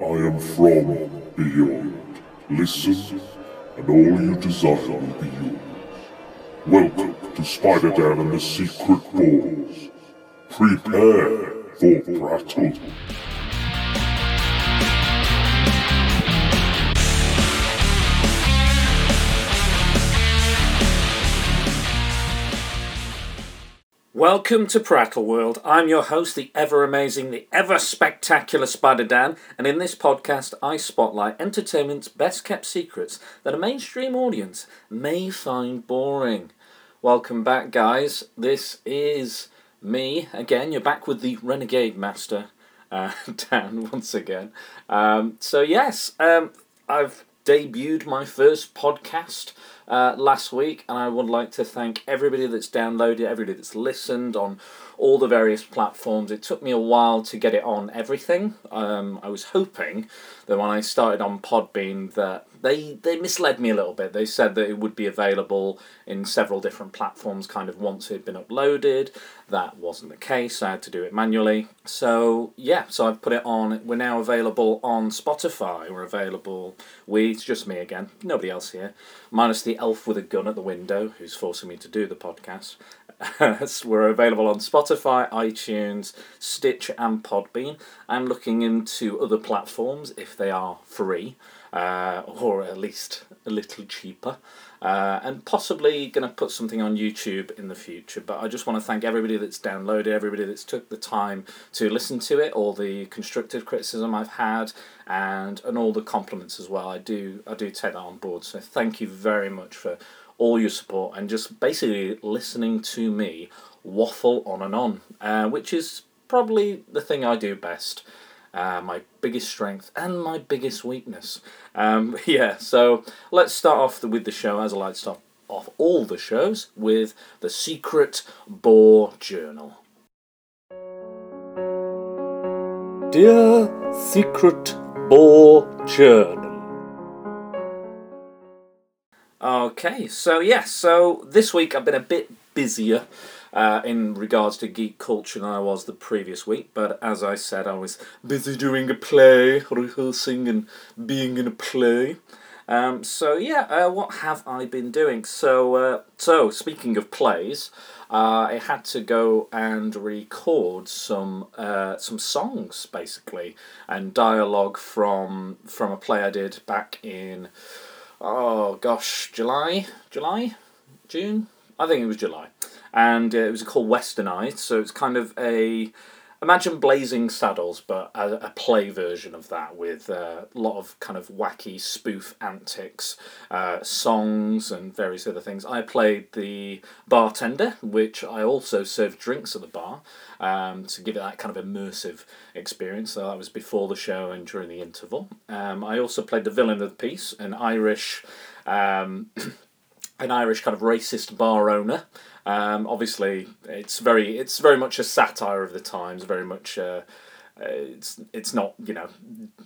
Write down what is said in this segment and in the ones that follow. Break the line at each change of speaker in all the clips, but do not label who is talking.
I am from beyond. Listen, and all you desire will be yours. Welcome to Spider-Dan and the Secret Balls. Prepare for prattle.
Welcome to Prattle World. I'm your host, the ever amazing, the ever spectacular Spider Dan, and in this podcast, I spotlight entertainment's best kept secrets that a mainstream audience may find boring. Welcome back, guys. This is me again. You're back with the Renegade Master, uh, Dan, once again. Um, so, yes, um, I've debuted my first podcast uh, last week, and I would like to thank everybody that's downloaded, everybody that's listened on all the various platforms. It took me a while to get it on everything. Um, I was hoping that when I started on Podbean that they they misled me a little bit. They said that it would be available in several different platforms kind of once it had been uploaded. That wasn't the case. I had to do it manually. So yeah, so I've put it on. We're now available on Spotify. We're available. We it's just me again. Nobody else here, minus the elf with a gun at the window who's forcing me to do the podcast. we're available on Spotify, iTunes, Stitch, and Podbean. I'm looking into other platforms if they are free uh, or at least a little cheaper. Uh, and possibly going to put something on YouTube in the future. But I just want to thank everybody that's downloaded, everybody that's took the time to listen to it, all the constructive criticism I've had, and and all the compliments as well. I do I do take that on board. So thank you very much for all your support and just basically listening to me waffle on and on, uh, which is probably the thing I do best uh, my biggest strength and my biggest weakness. Um, yeah, so let's start off with the show as I like to start off all the shows with the Secret Bore Journal. Dear Secret Bore Journal. Okay, so yes, yeah, so this week I've been a bit busier uh, in regards to geek culture than I was the previous week. But as I said, I was busy doing a play, rehearsing and being in a play. Um, so yeah, uh, what have I been doing? So uh, so speaking of plays, uh, I had to go and record some uh, some songs basically and dialogue from from a play I did back in oh gosh July July June I think it was July and uh, it was called Westernized. So it's kind of a imagine Blazing Saddles, but a, a play version of that with uh, a lot of kind of wacky spoof antics, uh, songs, and various other things. I played the bartender, which I also served drinks at the bar um, to give it that kind of immersive experience. So that was before the show and during the interval. Um, I also played the villain of the piece, an Irish. Um, an Irish kind of racist bar owner um, obviously, it's very it's very much a satire of the times. Very much. Uh, it's it's not you know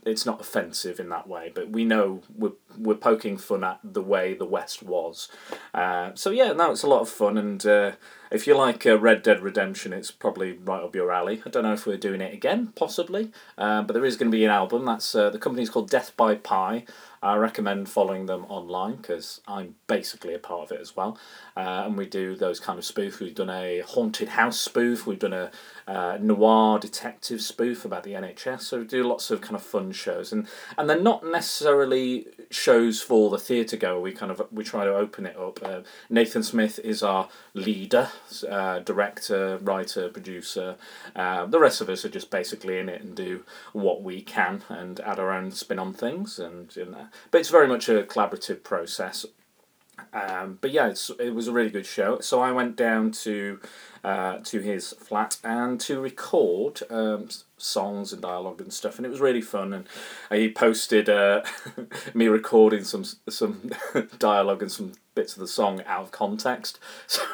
it's not offensive in that way but we know we're, we're poking fun at the way the west was uh, so yeah now it's a lot of fun and uh, if you like uh, red dead redemption it's probably right up your alley i don't know if we're doing it again possibly uh, but there is going to be an album that's uh, the company's called death by pie I recommend following them online because I'm basically a part of it as well. Uh, and we do those kind of spoof. We've done a haunted house spoof. We've done a uh, noir detective spoof about the NHS. So we do lots of kind of fun shows, and and they're not necessarily shows for the theatre goer. We kind of we try to open it up. Uh, Nathan Smith is our leader, uh, director, writer, producer. Uh, the rest of us are just basically in it and do what we can and add our own spin on things. And you know, but it's very much a collaborative process. Um, but yeah, it was a really good show. So I went down to uh, to his flat and to record um, songs and dialogue and stuff, and it was really fun. And he posted uh, me recording some some dialogue and some bits of the song out of context, so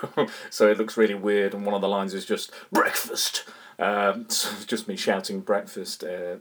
so it looks really weird. And one of the lines is just breakfast. Um, so just me shouting breakfast uh,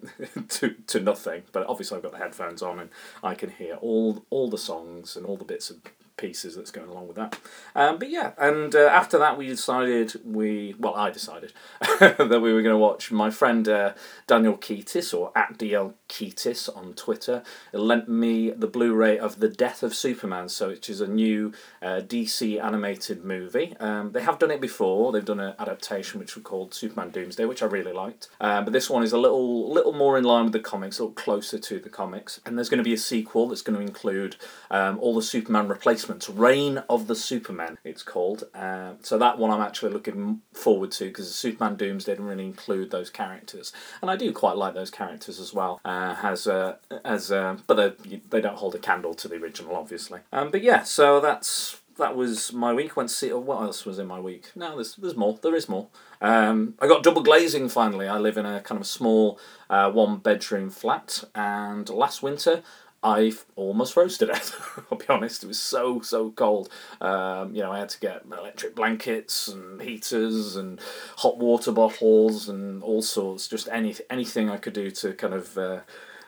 to to nothing, but obviously I've got the headphones on and I can hear all all the songs and all the bits of pieces that's going along with that. Um, but yeah, and uh, after that we decided we well I decided that we were going to watch my friend uh, Daniel Keatis or at DL Keatis on Twitter lent me the Blu-ray of The Death of Superman, so which is a new uh, DC animated movie. Um, they have done it before. They've done an adaptation which was called Superman Doomsday, which I really liked. Uh, but this one is a little little more in line with the comics, a little closer to the comics. And there's going to be a sequel that's going to include um, all the Superman replacements. Reign of the Superman, it's called. Uh, so that one I'm actually looking forward to because the Superman Doomsday didn't really include those characters, and I do quite like those characters as well. Uh, as uh, as uh, but they they don't hold a candle to the original, obviously. Um, but yeah, so that's that was my week. Went to see. What else was in my week? No, there's there's more. There is more. Um, I got double glazing finally. I live in a kind of small uh, one bedroom flat, and last winter I almost froze to death. I'll be honest, it was so so cold. Um, you know, I had to get electric blankets and heaters and hot water bottles and all sorts. Just any anything I could do to kind of. Uh,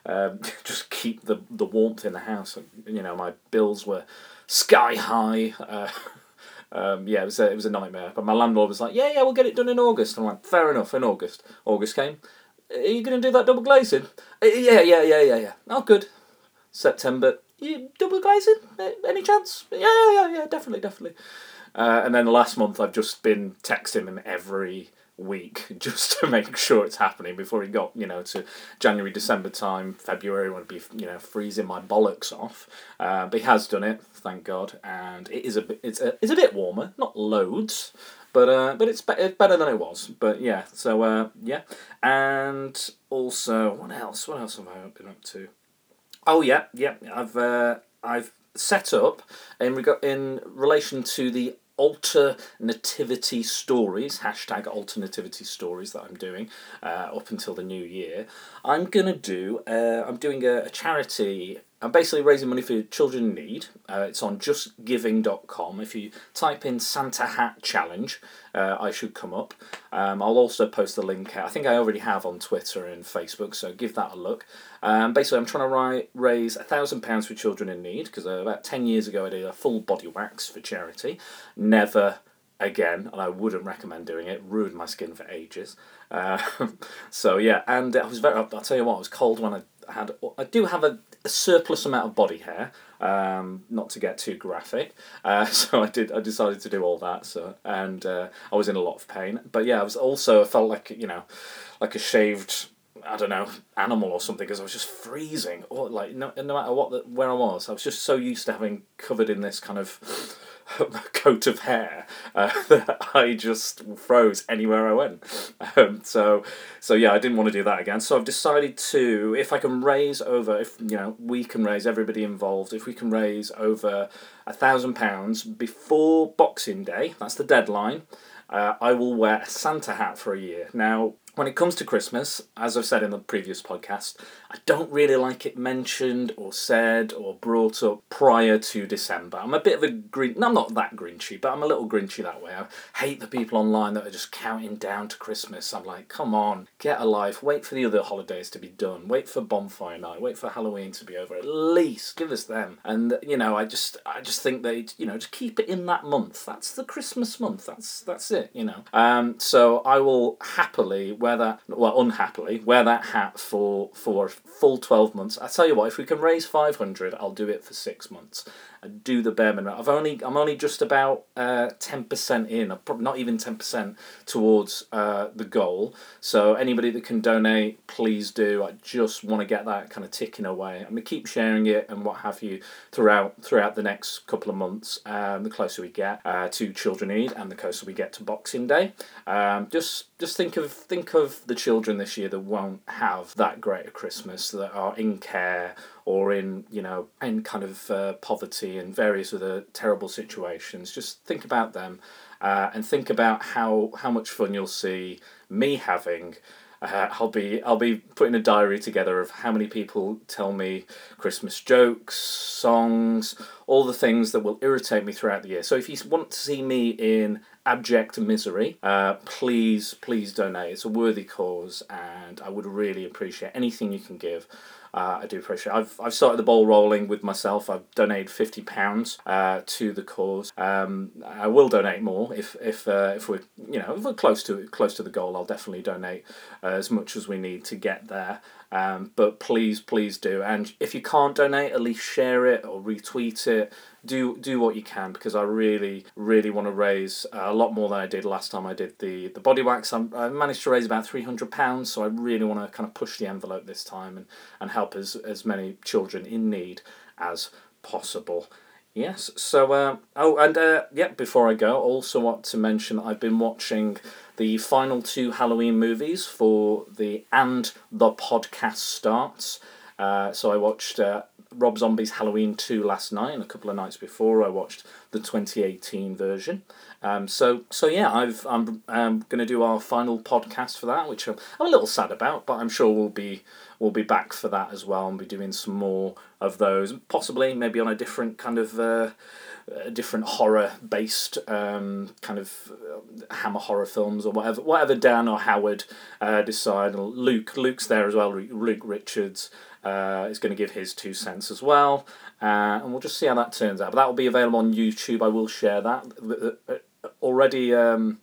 um, just keep the, the warmth in the house. You know, my bills were sky high. Uh, um, yeah, it was a, it was a nightmare. But my landlord was like, "Yeah, yeah, we'll get it done in August." I'm like, "Fair enough." In August, August came. Are you going to do that double glazing? Uh, yeah, yeah, yeah, yeah, yeah. Oh, good. September, you double glazing? Any chance? Yeah, yeah, yeah, yeah, definitely, definitely. Uh, and then the last month, I've just been texting him every week just to make sure it's happening before he got you know to January December time. February would be you know freezing my bollocks off. Uh, but he has done it thank God. And it is a bit it's a, it's a bit warmer not loads but uh, but it's, be- better than it was. But yeah so uh, yeah. And also what else? What else have I been up to oh yeah yeah. I've uh, I've set up in reg- in relation to the alternativity stories hashtag alternativity stories that i'm doing uh, up until the new year i'm gonna do uh, i'm doing a, a charity I'm basically raising money for children in need. Uh, it's on justgiving.com. If you type in Santa Hat Challenge, uh, I should come up. Um, I'll also post the link. I think I already have on Twitter and Facebook, so give that a look. Um, basically, I'm trying to ri- raise a thousand pounds for children in need because uh, about ten years ago I did a full body wax for charity. Never again, and I wouldn't recommend doing it. Ruined my skin for ages. Uh, so yeah, and I was very. I'll tell you what, I was cold when I had. I do have a a surplus amount of body hair. Um, not to get too graphic, uh, so I did. I decided to do all that. So and uh, I was in a lot of pain. But yeah, I was also I felt like you know, like a shaved I don't know animal or something because I was just freezing. Or like no, no matter what the, where I was, I was just so used to having covered in this kind of coat of hair uh, that I just froze anywhere I went. Um, so, so yeah, I didn't want to do that again. So I've decided to, if I can raise over, if you know, we can raise everybody involved, if we can raise over a thousand pounds before Boxing Day, that's the deadline. Uh, I will wear a Santa hat for a year. Now, when it comes to Christmas, as I've said in the previous podcast, I don't really like it mentioned or said or brought up prior to December. I'm a bit of a grin. No, I'm not that grinchy, but I'm a little grinchy that way. I hate the people online that are just counting down to Christmas. I'm like, come on, get a life. Wait for the other holidays to be done. Wait for bonfire night. Wait for Halloween to be over. At least give us them. And you know, I just, I just think they, you know, just keep it in that month. That's the Christmas month. That's that's it. You know. Um. So I will happily wear that. Well, unhappily wear that hat for for a full 12 months. I tell you what, if we can raise 500, I'll do it for six months. Do the bare minimum. I've only, I'm only just about uh, 10% in, I'm probably not even 10% towards uh, the goal. So anybody that can donate, please do. I just want to get that kind of ticking away. I'm to keep sharing it and what have you throughout throughout the next couple of months. Um, the closer we get uh, to Children Need and the closer we get to Boxing Day. Um, just just think of think of the children this year that won't have that great a Christmas that are in care or in you know in kind of uh, poverty and various other terrible situations. Just think about them uh, and think about how how much fun you'll see me having. Uh, I'll be I'll be putting a diary together of how many people tell me Christmas jokes, songs, all the things that will irritate me throughout the year. So if you want to see me in abject misery, uh, please please donate. It's a worthy cause, and I would really appreciate anything you can give. Uh, I do appreciate. It. I've I've started the ball rolling with myself. I've donated fifty pounds uh, to the cause. Um, I will donate more if if uh, if we're you know if we're close to close to the goal. I'll definitely donate uh, as much as we need to get there. Um, but please, please do. And if you can't donate, at least share it or retweet it. Do do what you can because I really, really want to raise a lot more than I did last time I did the, the body wax. I'm, I managed to raise about £300, so I really want to kind of push the envelope this time and, and help as, as many children in need as possible. Yes, so, uh, oh, and uh, yeah, before I go, also want to mention I've been watching the final two Halloween movies for the And the Podcast Starts. Uh, so I watched uh, Rob Zombie's Halloween 2 last night, and a couple of nights before I watched the 2018 version. Um, so so yeah, I've I'm, I'm going to do our final podcast for that, which I'm, I'm a little sad about, but I'm sure we'll be we'll be back for that as well, and be doing some more of those, possibly maybe on a different kind of. Uh, uh, different horror based um, kind of uh, hammer horror films or whatever whatever Dan or Howard uh, decide. Luke Luke's there as well. Luke Richards uh, is going to give his two cents as well, uh, and we'll just see how that turns out. But that will be available on YouTube. I will share that uh, already. Um,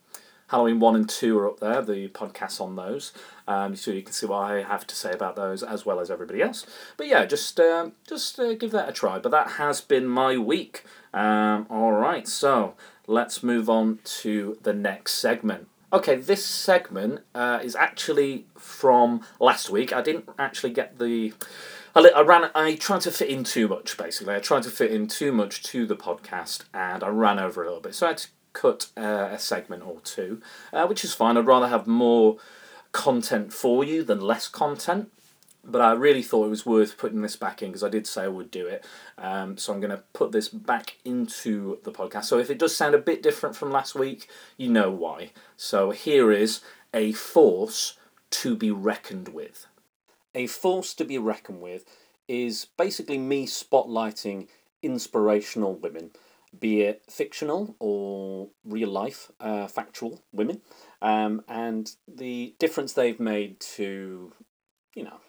Halloween 1 and 2 are up there, the podcasts on those. Um, so you can see what I have to say about those as well as everybody else. But yeah, just uh, just uh, give that a try. But that has been my week. Um, all right, so let's move on to the next segment. Okay, this segment uh, is actually from last week. I didn't actually get the. I, ran. I tried to fit in too much. Basically, I tried to fit in too much to the podcast, and I ran over a little bit. So I had to cut uh, a segment or two, uh, which is fine. I'd rather have more content for you than less content. But I really thought it was worth putting this back in because I did say I would do it. Um, so I'm going to put this back into the podcast. So if it does sound a bit different from last week, you know why. So here is a force to be reckoned with. A force to be reckoned with is basically me spotlighting inspirational women be it fictional or real life, uh, factual women, um, and the difference they've made to, you know,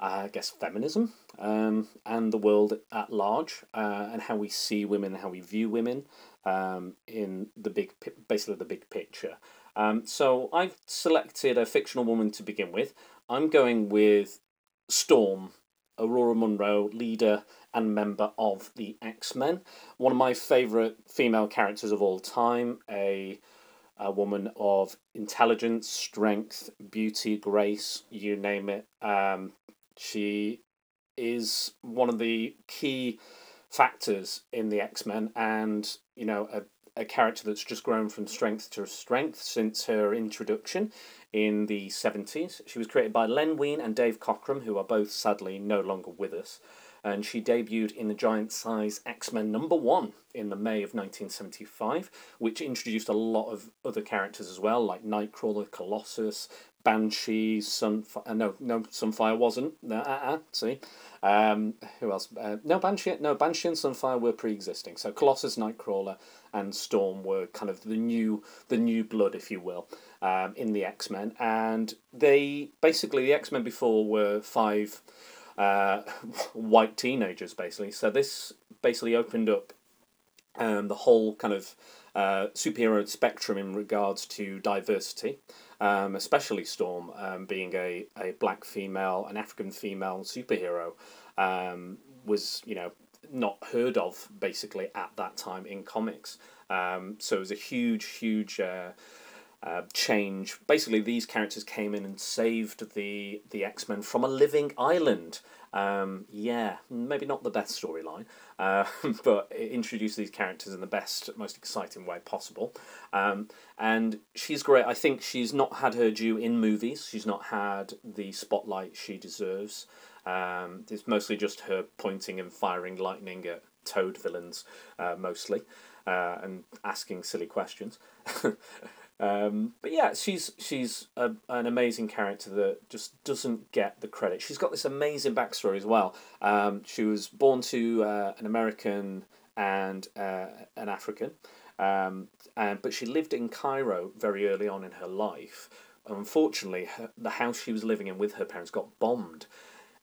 I guess feminism um, and the world at large, uh, and how we see women, how we view women um, in the big, basically the big picture. Um, so I've selected a fictional woman to begin with. I'm going with Storm, Ororo Munroe, leader and member of the X Men. One of my favourite female characters of all time, a, a woman of intelligence, strength, beauty, grace, you name it. Um, she is one of the key factors in the X Men and, you know, a a character that's just grown from strength to strength since her introduction in the 70s. She was created by Len Wein and Dave Cockrum, who are both sadly no longer with us and she debuted in the giant size X Men number one in the May of 1975, which introduced a lot of other characters as well, like Nightcrawler, Colossus, Banshee, Sunfire. Uh, no, no, Sunfire wasn't. Uh, uh, see. Um, who else? Uh, no, Banshee. No, Banshee and Sunfire were pre-existing. So Colossus, Nightcrawler, and Storm were kind of the new, the new blood, if you will, um, in the X Men. And they basically the X Men before were five uh, white teenagers, basically. So this basically opened up um, the whole kind of uh, superhero spectrum in regards to diversity, um, especially Storm um, being a, a black female, an African female superhero, um, was, you know, not heard of basically at that time in comics. Um, so it was a huge, huge. Uh, uh, change. Basically, these characters came in and saved the the X Men from a living island. Um, yeah, maybe not the best storyline, uh, but it introduced these characters in the best, most exciting way possible. Um, and she's great. I think she's not had her due in movies. She's not had the spotlight she deserves. Um, it's mostly just her pointing and firing lightning at Toad villains, uh, mostly, uh, and asking silly questions. Um, but yeah, she's she's a, an amazing character that just doesn't get the credit. She's got this amazing backstory as well. Um, she was born to uh, an American and uh, an African, um, and but she lived in Cairo very early on in her life. Unfortunately, her, the house she was living in with her parents got bombed,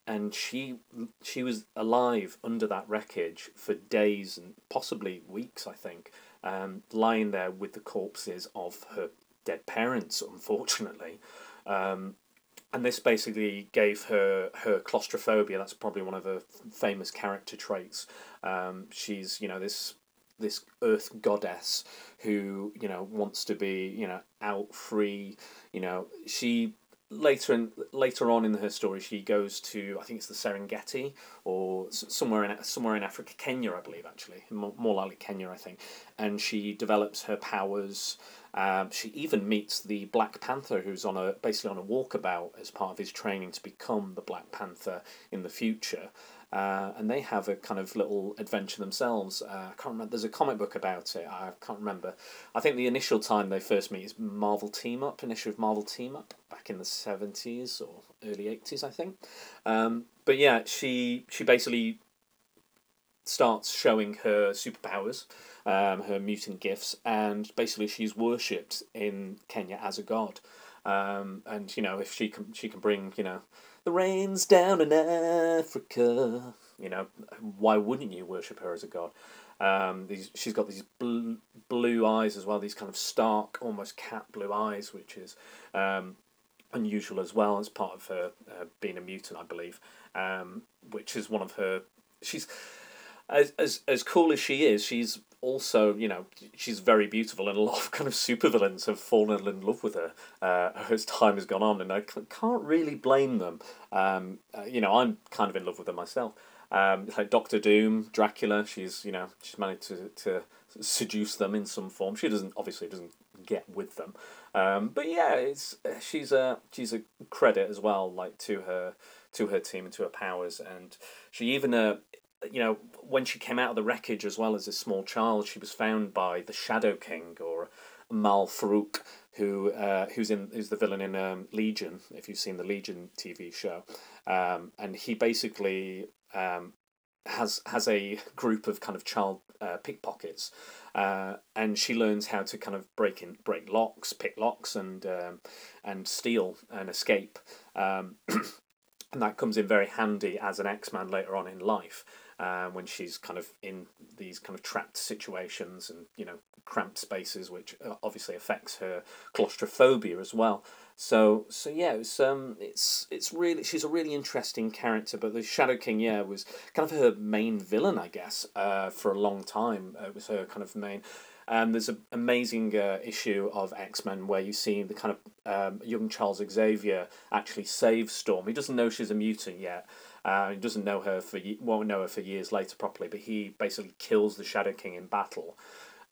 and she she was alive under that wreckage for days and possibly weeks, I think, um, lying there with the corpses of her dead parents, unfortunately. Um, and this basically gave her her claustrophobia. That's probably one of her famous character traits. Um, she's you know this this earth goddess who you know wants to be you know out free. You know she later in later on in her story she goes to I think it's the Serengeti or somewhere in somewhere in Africa, Kenya I believe actually more, likely Kenya I think, and she develops her powers um, she even meets the Black Panther, who's on a basically on a walkabout as part of his training to become the Black Panther in the future. Uh, and they have a kind of little adventure themselves. Uh, I can't remember. There's a comic book about it. I can't remember. I think the initial time they first meet is Marvel Team Up, an issue of Marvel Team Up back in the seventies or early eighties, I think. Um, but yeah, she she basically starts showing her superpowers um, her mutant gifts, and basically she's worshipped in Kenya as a god. Um, and you know, if she can, she can bring you know, the rains down in Africa. You know, why wouldn't you worship her as a god? Um, these, she's got these blue, blue eyes as well. These kind of stark, almost cat blue eyes, which is um, unusual as well as part of her uh, being a mutant, I believe. Um, which is one of her. She's as as as cool as she is. She's also, you know, she's very beautiful, and a lot of kind of supervillains have fallen in love with her uh, as time has gone on, and I can't really blame them. Um, uh, you know, I'm kind of in love with her myself. Um, like Doctor Doom, Dracula, she's you know she's managed to to seduce them in some form. She doesn't obviously doesn't get with them, um, but yeah, it's she's a she's a credit as well, like to her to her team and to her powers, and she even uh, you know, when she came out of the wreckage as well as a small child, she was found by the Shadow King or Mal Farouk, who uh, who's in who's the villain in um, Legion. If you've seen the Legion TV show, um, and he basically um, has has a group of kind of child uh, pickpockets, uh, and she learns how to kind of break in break locks, pick locks, and um, and steal and escape. Um, and that comes in very handy as an X Man later on in life uh, when she's kind of in these kind of trapped situations and you know cramped spaces, which uh, obviously affects her claustrophobia as well. So so yeah, it's um it's it's really she's a really interesting character. But the Shadow King, yeah, was kind of her main villain, I guess, uh, for a long time. It was her kind of main. Um, there's an amazing uh, issue of X Men where you see the kind of um, young Charles Xavier actually save Storm. He doesn't know she's a mutant yet, uh, he doesn't know her for won't know her for years later properly, but he basically kills the Shadow King in battle,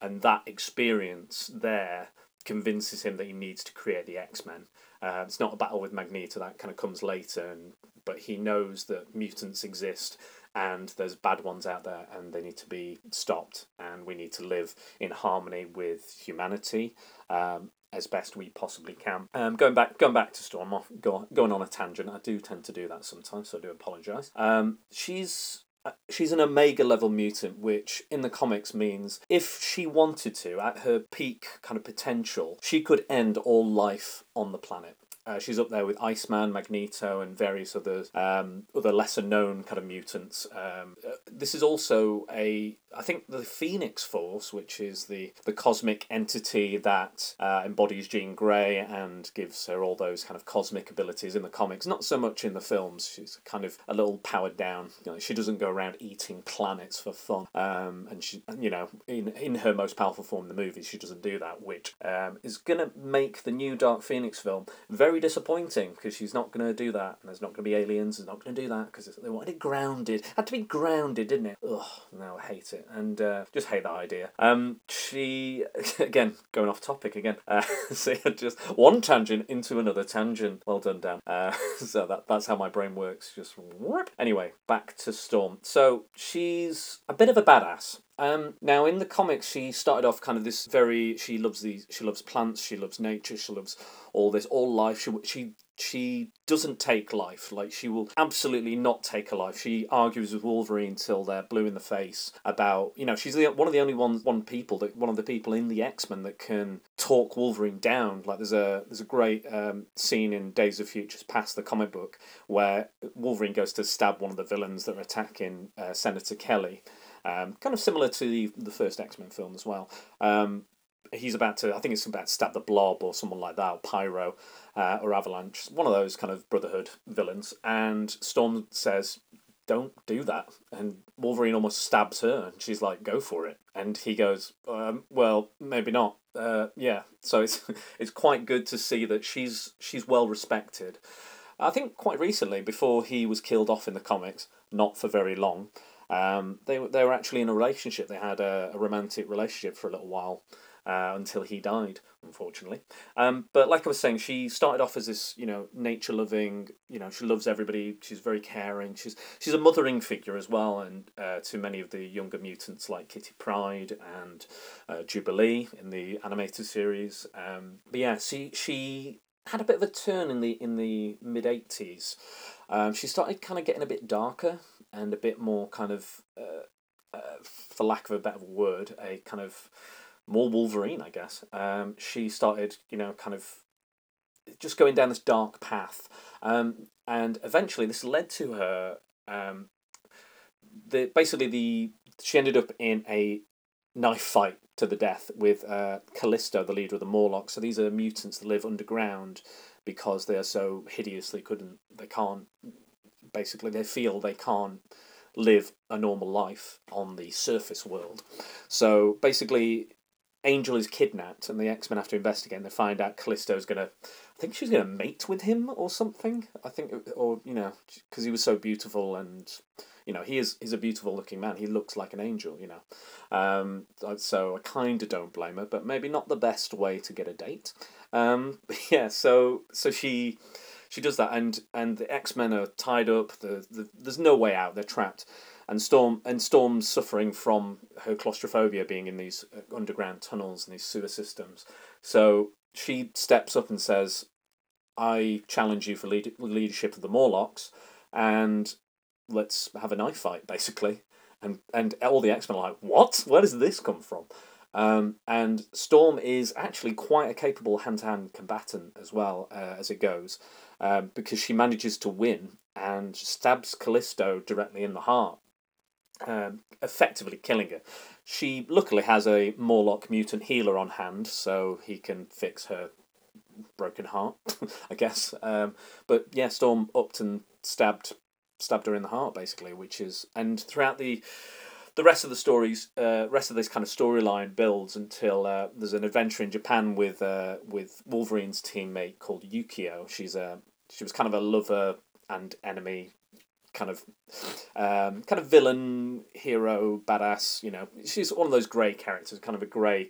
and that experience there convinces him that he needs to create the X Men. Uh, it's not a battle with Magneto that kind of comes later, and but he knows that mutants exist and there's bad ones out there and they need to be stopped. And we need to live in harmony with humanity. Um, as best we possibly can. Um, going back, going back to Storm, off, go, going on a tangent. I do tend to do that sometimes, so I do apologise. Um, she's uh, she's an omega level mutant which in the comics means if she wanted to at her peak kind of potential she could end all life on the planet uh, she's up there with Iceman, Magneto, and various other um, other lesser known kind of mutants. Um, uh, this is also a I think the Phoenix Force, which is the the cosmic entity that uh, embodies Jean Grey and gives her all those kind of cosmic abilities in the comics. Not so much in the films. She's kind of a little powered down. You know, she doesn't go around eating planets for fun. Um, and she, you know, in in her most powerful form the movies, she doesn't do that, which um, is gonna make the new Dark Phoenix film very disappointing because she's not going to do that. And there's not going to be aliens. There's not going to do that because they wanted it grounded. Had to be grounded, didn't it? Ugh, now I hate it and uh, just hate that idea. Um, she again going off topic again. Uh, just one tangent into another tangent. Well done, Dan. Uh, so that that's how my brain works. Just whoop. anyway, back to Storm. So she's a bit of a badass. Um, now in the comics, she started off kind of this very. She loves these. She loves plants. She loves nature. She loves all this, all life. She she she doesn't take life. Like she will absolutely not take a life. She argues with Wolverine till they're blue in the face about you know she's the, one of the only one one people that one of the people in the X Men that can talk Wolverine down. Like there's a there's a great um, scene in Days of Futures Past the comic book where Wolverine goes to stab one of the villains that are attacking uh, Senator Kelly. Um, kind of similar to the, the first X Men film as well. Um, he's about to, I think it's about to stab the Blob or someone like that, or Pyro, uh, or Avalanche, one of those kind of Brotherhood villains. And Storm says, "Don't do that." And Wolverine almost stabs her, and she's like, "Go for it." And he goes, um, "Well, maybe not." Uh, yeah, so it's it's quite good to see that she's she's well respected. I think quite recently, before he was killed off in the comics, not for very long. Um, they they were actually in a relationship. They had a, a romantic relationship for a little while, uh, until he died, unfortunately. Um, but like I was saying, she started off as this, you know, nature loving. You know, she loves everybody. She's very caring. She's she's a mothering figure as well, and uh, to many of the younger mutants like Kitty Pryde and uh, Jubilee in the animated series. Um, but yeah, she she had a bit of a turn in the in the mid eighties. Um, she started kind of getting a bit darker and a bit more kind of, uh, uh, for lack of a better word, a kind of more Wolverine, I guess. Um, she started, you know, kind of just going down this dark path, um, and eventually this led to her. Um, the basically the she ended up in a knife fight to the death with uh, Callisto, the leader of the Morlocks. So these are mutants that live underground because they are so hideously couldn't they can't basically they feel they can't live a normal life on the surface world. So basically Angel is kidnapped, and the X Men have to investigate. and They find out Callisto's gonna, I think she's gonna mate with him or something. I think, or you know, because he was so beautiful, and you know, he is he's a beautiful looking man. He looks like an angel, you know. Um, so I kind of don't blame her, but maybe not the best way to get a date. Um, yeah, so so she she does that, and and the X Men are tied up. The, the there's no way out. They're trapped and Storm and Storm's suffering from her claustrophobia, being in these uh, underground tunnels and these sewer systems. So she steps up and says, "I challenge you for lead- leadership of the Morlocks, and let's have a knife fight, basically." And and all the X Men are like, "What? Where does this come from?" Um, and Storm is actually quite a capable hand to hand combatant as well uh, as it goes, um, because she manages to win and stabs Callisto directly in the heart um, effectively killing her. She luckily has a Morlock mutant healer on hand, so he can fix her broken heart, I guess. Um, but yeah, Storm and stabbed stabbed her in the heart basically, which is and throughout the the rest of the stories, uh, rest of this kind of storyline builds until uh, there's an adventure in Japan with uh, with Wolverine's teammate called Yukio. She's a she was kind of a lover and enemy kind of um, kind of villain hero badass you know. She's one of those grey characters kind of a grey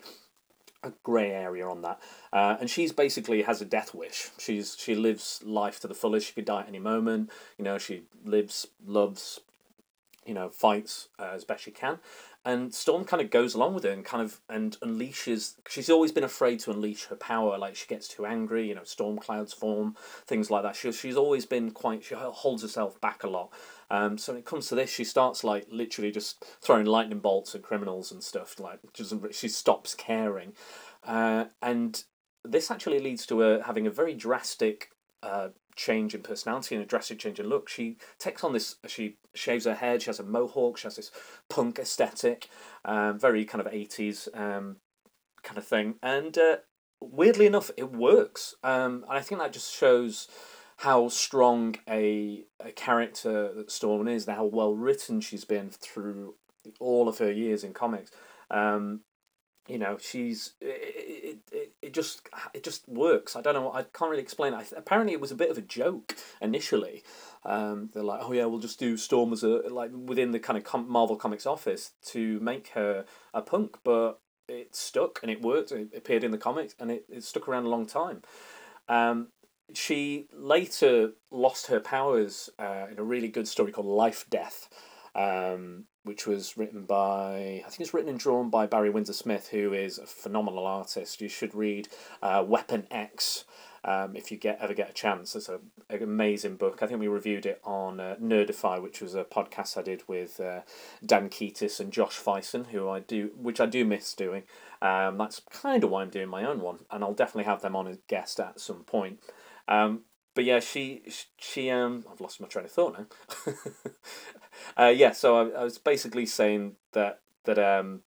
a grey area on that. Uh, and she's basically has a death wish. She's she lives life to the fullest. She could die at any moment. You know she lives loves you know fights uh, as best she can and Storm kind of goes along with it and kind of and unleashes. She's always been afraid to unleash her power. Like she gets too angry, you know, storm clouds form, things like that. She she's always been quite. She holds herself back a lot. Um, so when it comes to this, she starts like literally just throwing lightning bolts at criminals and stuff. Like just she stops caring, uh, and this actually leads to her having a very drastic uh, change in personality and a drastic change in look. She takes on this. She shaves her head. She has a mohawk. She has this punk aesthetic, um, very kind of eighties um, kind of thing. And uh, weirdly enough, it works. Um, and I think that just shows how strong a, a character that Storm is, and how well written she's been through all of her years in comics. Um, you know she's it, it, it just it just works. I don't know i can't really explain it. Apparently it was a bit of a joke initially. Um, they're like oh yeah we'll just do storm as a like within the kind of com- marvel comics office to make her a punk but it stuck and it worked it appeared in the comics and it, it stuck around a long time. Um, she later lost her powers uh, in a really good story called life death. Um, which was written by, I think it's written and drawn by Barry Windsor Smith, who is a phenomenal artist. You should read uh, Weapon X. Um, if you get ever get a chance, it's a, an amazing book. I think we reviewed it on uh, Nerdify, which was a podcast I did with uh, Dan Keatis and Josh Fison, who I do, which I do miss doing. Um, that's kind of why I'm doing my own one, and I'll definitely have them on as guest at some point. Um, but yeah, she she um I've lost my train of thought now. uh, yeah, so I, I was basically saying that that um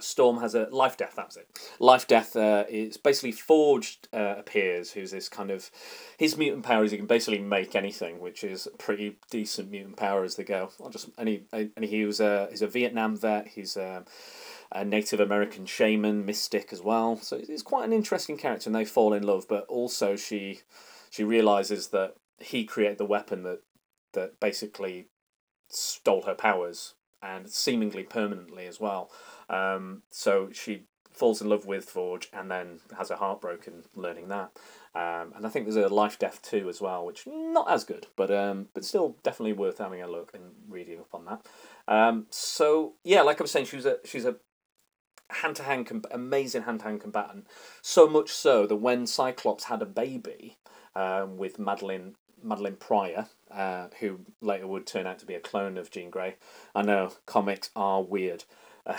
Storm has a life death. That was it. Life death uh, is basically Forge uh, appears, who's this kind of his mutant power is he can basically make anything, which is pretty decent mutant power as they go. I'll just he and he was a he's a Vietnam vet. He's a, a Native American shaman, mystic as well. So he's quite an interesting character, and they fall in love. But also she she realizes that he created the weapon that that basically stole her powers and seemingly permanently as well. Um, so she falls in love with Forge and then has her heart broken learning that. Um, and I think there's a life death too as well, which not as good, but um, but still definitely worth having a look and reading up on that. Um, so yeah, like I was saying, she's a she's a hand to hand amazing hand to hand combatant. So much so that when Cyclops had a baby um, with Madelyne Madelyne Pryor, uh, who later would turn out to be a clone of Jean Grey. I know comics are weird.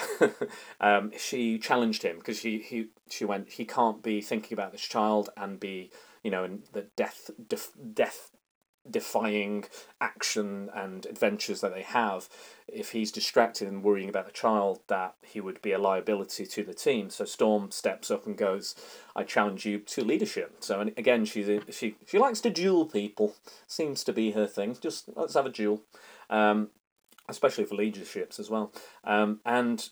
um, she challenged him because she he she went he can't be thinking about this child and be you know in the death def, death defying action and adventures that they have if he's distracted and worrying about the child that he would be a liability to the team. So storm steps up and goes i challenge you to leadership. So and again she's a, she she likes to duel people. Seems to be her thing. Just let's have a duel. Um, especially for leaderships as well. Um, and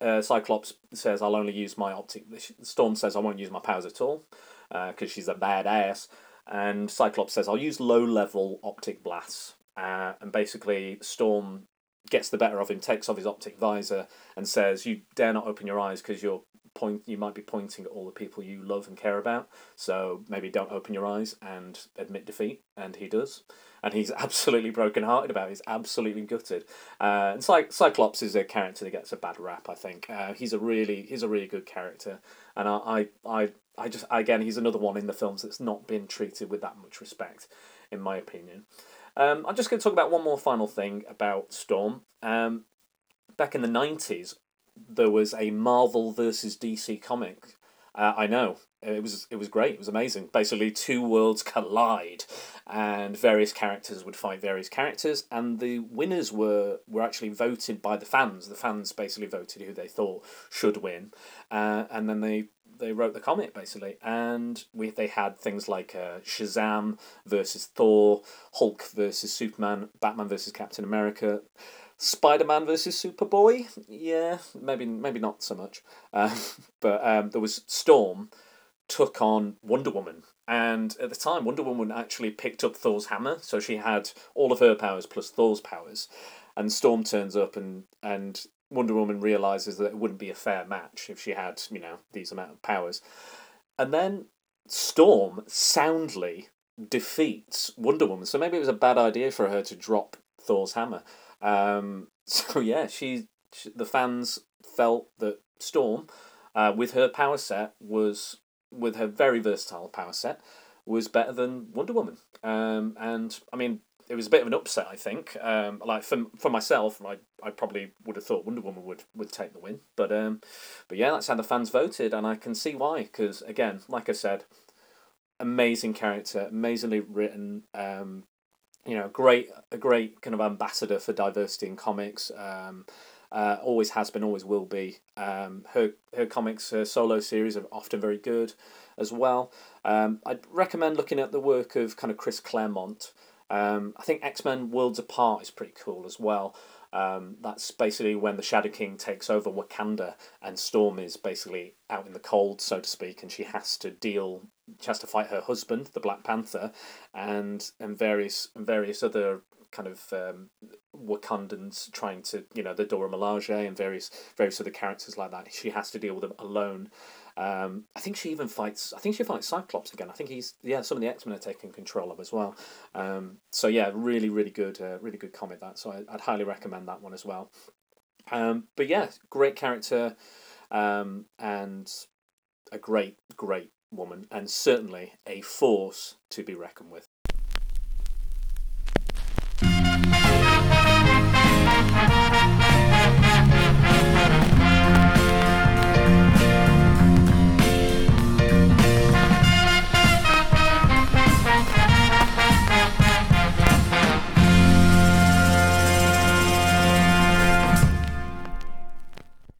uh, cyclops says i'll only use my optic storm says i won't use my powers at all because uh, she's a badass and Cyclops says, I'll use low level optic blasts. Uh, and basically, Storm gets the better of him, takes off his optic visor, and says, You dare not open your eyes because you're point you might be pointing at all the people you love and care about. So maybe don't open your eyes and admit defeat. And he does. And he's absolutely broken hearted about it. He's absolutely gutted. Uh, and Cy- cyclops is a character that gets a bad rap i think. Uh, he's a really he's a really good character and I, I i I just again he's another one in the films that's not been treated with that much respect, in my opinion. Um, I'm just going to talk about one more final thing about Storm. Um, back in the nineties, there was a Marvel versus DC comic. Uh, I know it was it was great. It was amazing. Basically, two worlds collide, and various characters would fight various characters, and the winners were were actually voted by the fans. The fans basically voted who they thought should win, uh, and then they they wrote the comic basically, and we they had things like uh, Shazam versus Thor, Hulk versus Superman, Batman versus Captain America. Spider Man versus Superboy, yeah, maybe maybe not so much, uh, but um, there was Storm took on Wonder Woman, and at the time Wonder Woman actually picked up Thor's hammer, so she had all of her powers plus Thor's powers, and Storm turns up and and Wonder Woman realizes that it wouldn't be a fair match if she had, you know, these amount of powers. And then Storm soundly defeats Wonder Woman. So maybe it was a bad idea for her to drop Thor's hammer. Um, so yeah, she, she, the fans felt that Storm, uh, with her power set, was with her very versatile power set, was better than Wonder Woman. Um, and I mean, it was a bit of an upset, I think. Um, like for for myself, I, I probably would have thought Wonder Woman would, would take the win, but um, but yeah, that's how the fans voted, and I can see why. Because again, like I said, amazing character, amazingly written. Um, you know, great a great kind of ambassador for diversity in comics. Um, uh, always has been, always will be. Um, her her comics, her solo series are often very good, as well. Um, I'd recommend looking at the work of kind of Chris Claremont. Um, I think X Men Worlds Apart is pretty cool as well. Um, that's basically when the Shadow King takes over Wakanda and Storm is basically out in the cold, so to speak, and she has to deal, she has to fight her husband, the Black Panther, and and various and various other kind of um, Wakandans trying to, you know, the Dora Milaje and various various other characters like that. She has to deal with them alone, um, I think she even fights. I think she fights Cyclops again. I think he's yeah. Some of the X Men are taking control of as well. Um, so yeah, really, really good, uh, really good comic that. So I, would highly recommend that one as well. Um, but yeah, great character, um, and a great, great woman, and certainly a force to be reckoned with.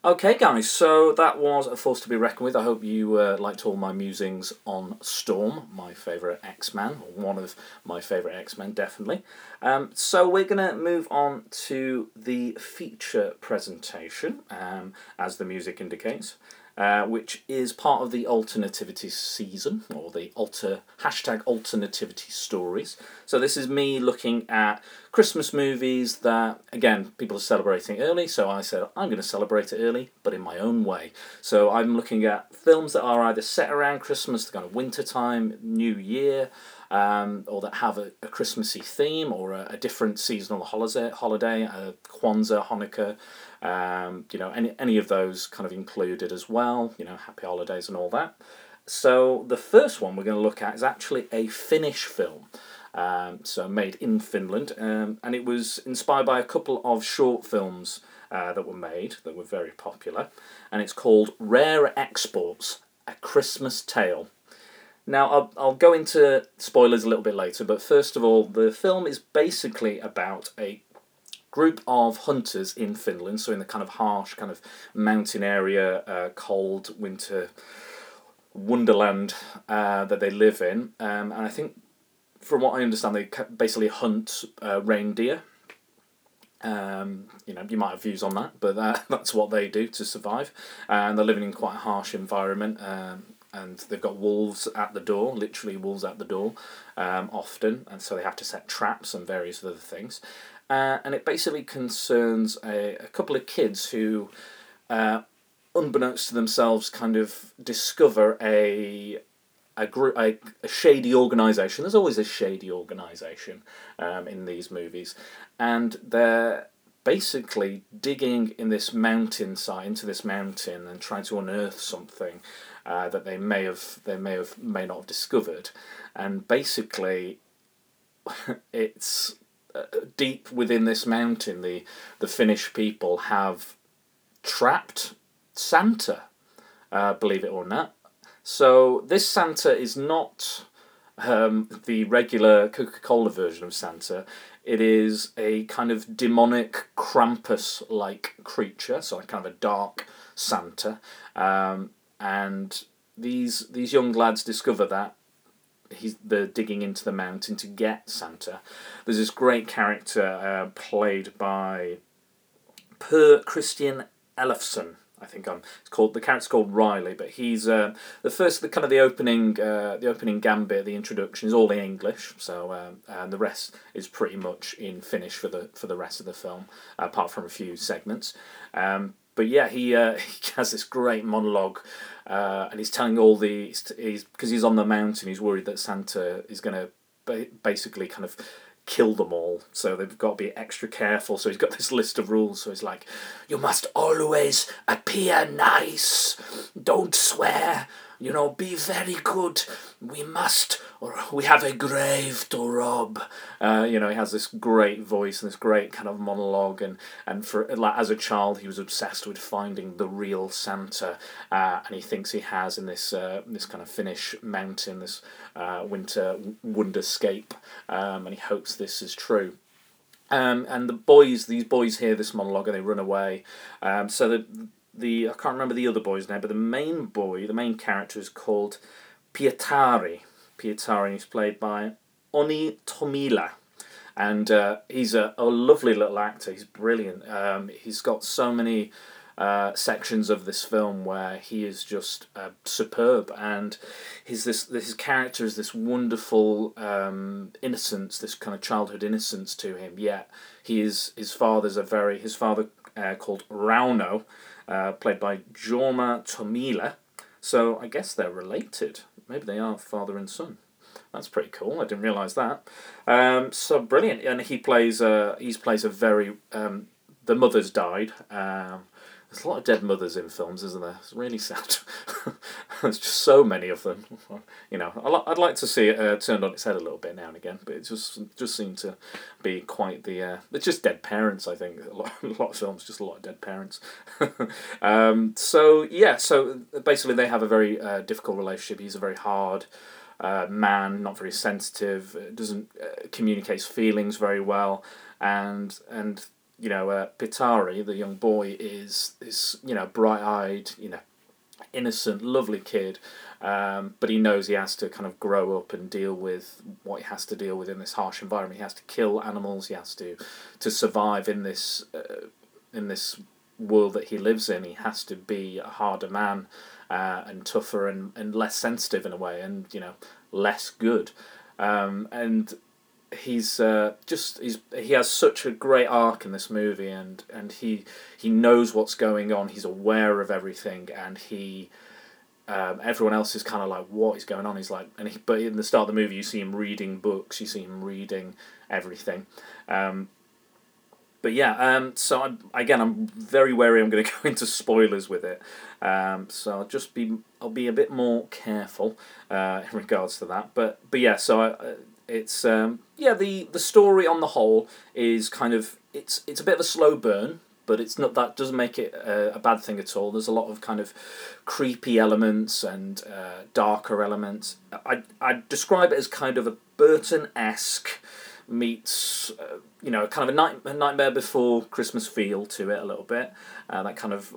Okay, guys, so that was a force to be reckoned with. I hope you uh, liked all my musings on Storm, my favourite X Man, or one of my favourite X Men, definitely. Um, so we're going to move on to the feature presentation, um, as the music indicates. Uh, which is part of the alternativity season or the alter hashtag alternativity stories. So this is me looking at Christmas movies that again people are celebrating early. So I said I'm going to celebrate it early, but in my own way. So I'm looking at films that are either set around Christmas, the kind of winter time, New Year. Um, or that have a, a Christmassy theme or a, a different seasonal holiday, holiday, a Kwanzaa, Hanukkah, um, you know, any, any of those kind of included as well, you know, happy holidays and all that. So the first one we're going to look at is actually a Finnish film. Um, so made in Finland, um, and it was inspired by a couple of short films uh, that were made that were very popular, and it's called Rare Exports: A Christmas Tale. Now I'll I'll go into spoilers a little bit later, but first of all, the film is basically about a group of hunters in Finland, so in the kind of harsh, kind of mountain area, uh, cold winter wonderland uh, that they live in. Um, and I think, from what I understand, they basically hunt uh, reindeer. Um, you know, you might have views on that, but that, that's what they do to survive. And they're living in quite a harsh environment. Um, and they've got wolves at the door, literally wolves at the door, um, often, and so they have to set traps and various other things uh, and it basically concerns a, a couple of kids who, uh, unbeknownst to themselves, kind of discover a a, group, a, a shady organisation. There's always a shady organisation um, in these movies, and they're basically digging in this mountainside into this mountain and trying to unearth something uh, that they may have they may have may not have discovered, and basically it's uh, deep within this mountain, the the Finnish people have trapped Santa, uh, believe it or not. So this Santa is not um, the regular Coca Cola version of Santa. It is a kind of demonic Krampus like creature, so kind of a dark Santa. Um, and these these young lads discover that he's the digging into the mountain to get Santa. There's this great character uh, played by Per Christian Ellefsen. I think I'm. It's called the character's called Riley, but he's uh, the first. The kind of the opening, uh, the opening gambit, the introduction is all in English. So um, and the rest is pretty much in Finnish for the for the rest of the film, apart from a few segments. Um, but yeah, he uh, he has this great monologue uh, and he's telling all the he's because he's on the mountain. He's worried that Santa is going to ba- basically kind of kill them all. So they've got to be extra careful. So he's got this list of rules. So he's like, you must always appear nice. Don't swear. You know, be very good. We must, or we have a grave to rob. Uh, you know, he has this great voice and this great kind of monologue, and and for like as a child, he was obsessed with finding the real Santa, uh, and he thinks he has in this uh, this kind of Finnish mountain, this uh, winter wonderscape, um, and he hopes this is true. Um, and the boys, these boys hear this monologue and they run away. Um, so the the I can't remember the other boy's name, but the main boy, the main character is called Pietari. Pietari he's played by Onni Tommila, And uh, he's a, a lovely little actor. He's brilliant. Um, he's got so many uh, sections of this film where he is just uh, superb, and his this this character is this wonderful um, innocence, this kind of childhood innocence to him. Yet he is his father's a very his father uh, called Rauno uh, played by Jorma Tommila. So I guess they're related. Maybe they are father and son. That's pretty cool. I didn't realise that. Um, so brilliant, and he plays a he plays a very um, the mother's died. Um, there's a lot of dead mothers in films, isn't there? It's really sad. There's just so many of them. You know, I'd like to see it uh, turned on its head a little bit now and again, but it just just seemed to be quite the. Uh, it's just dead parents. I think a lot, a lot of films just a lot of dead parents. um, so yeah, so basically they have a very uh, difficult relationship. He's a very hard. Uh, man, not very sensitive, uh, doesn't uh, communicates feelings very well, and and you know, uh, Pietari, the young boy, is is you know bright eyed, you know, innocent, lovely kid, um, but he knows he has to kind of grow up and deal with what he has to deal with in this harsh environment. He has to kill animals. He has to to survive in this uh, in this world that he lives in. He has to be a harder man uh, and tougher and, and less sensitive in a way, and you know less good. Um, and he's uh, just he's he has such a great arc in this movie and and he he knows what's going on he's aware of everything and he um, everyone else is kind of like what is going on? He's like and he, but in the start of the movie you see him reading books you see him reading everything. Um, but yeah um, so I'm, again I'm very wary I'm going to go into spoilers with it. Um, so I'll just be I'll be a bit more careful uh, in regards to that. But but yeah so I, it's um, yeah the the story on the whole is kind of it's it's a bit of a slow burn, but it's not that doesn't make it a, a bad thing at all. There's a lot of kind of creepy elements and uh, darker elements. I I describe it as kind of a Burton esque meets uh, you know kind of a, night, a nightmare before christmas feel to it a little bit. Uh, that kind of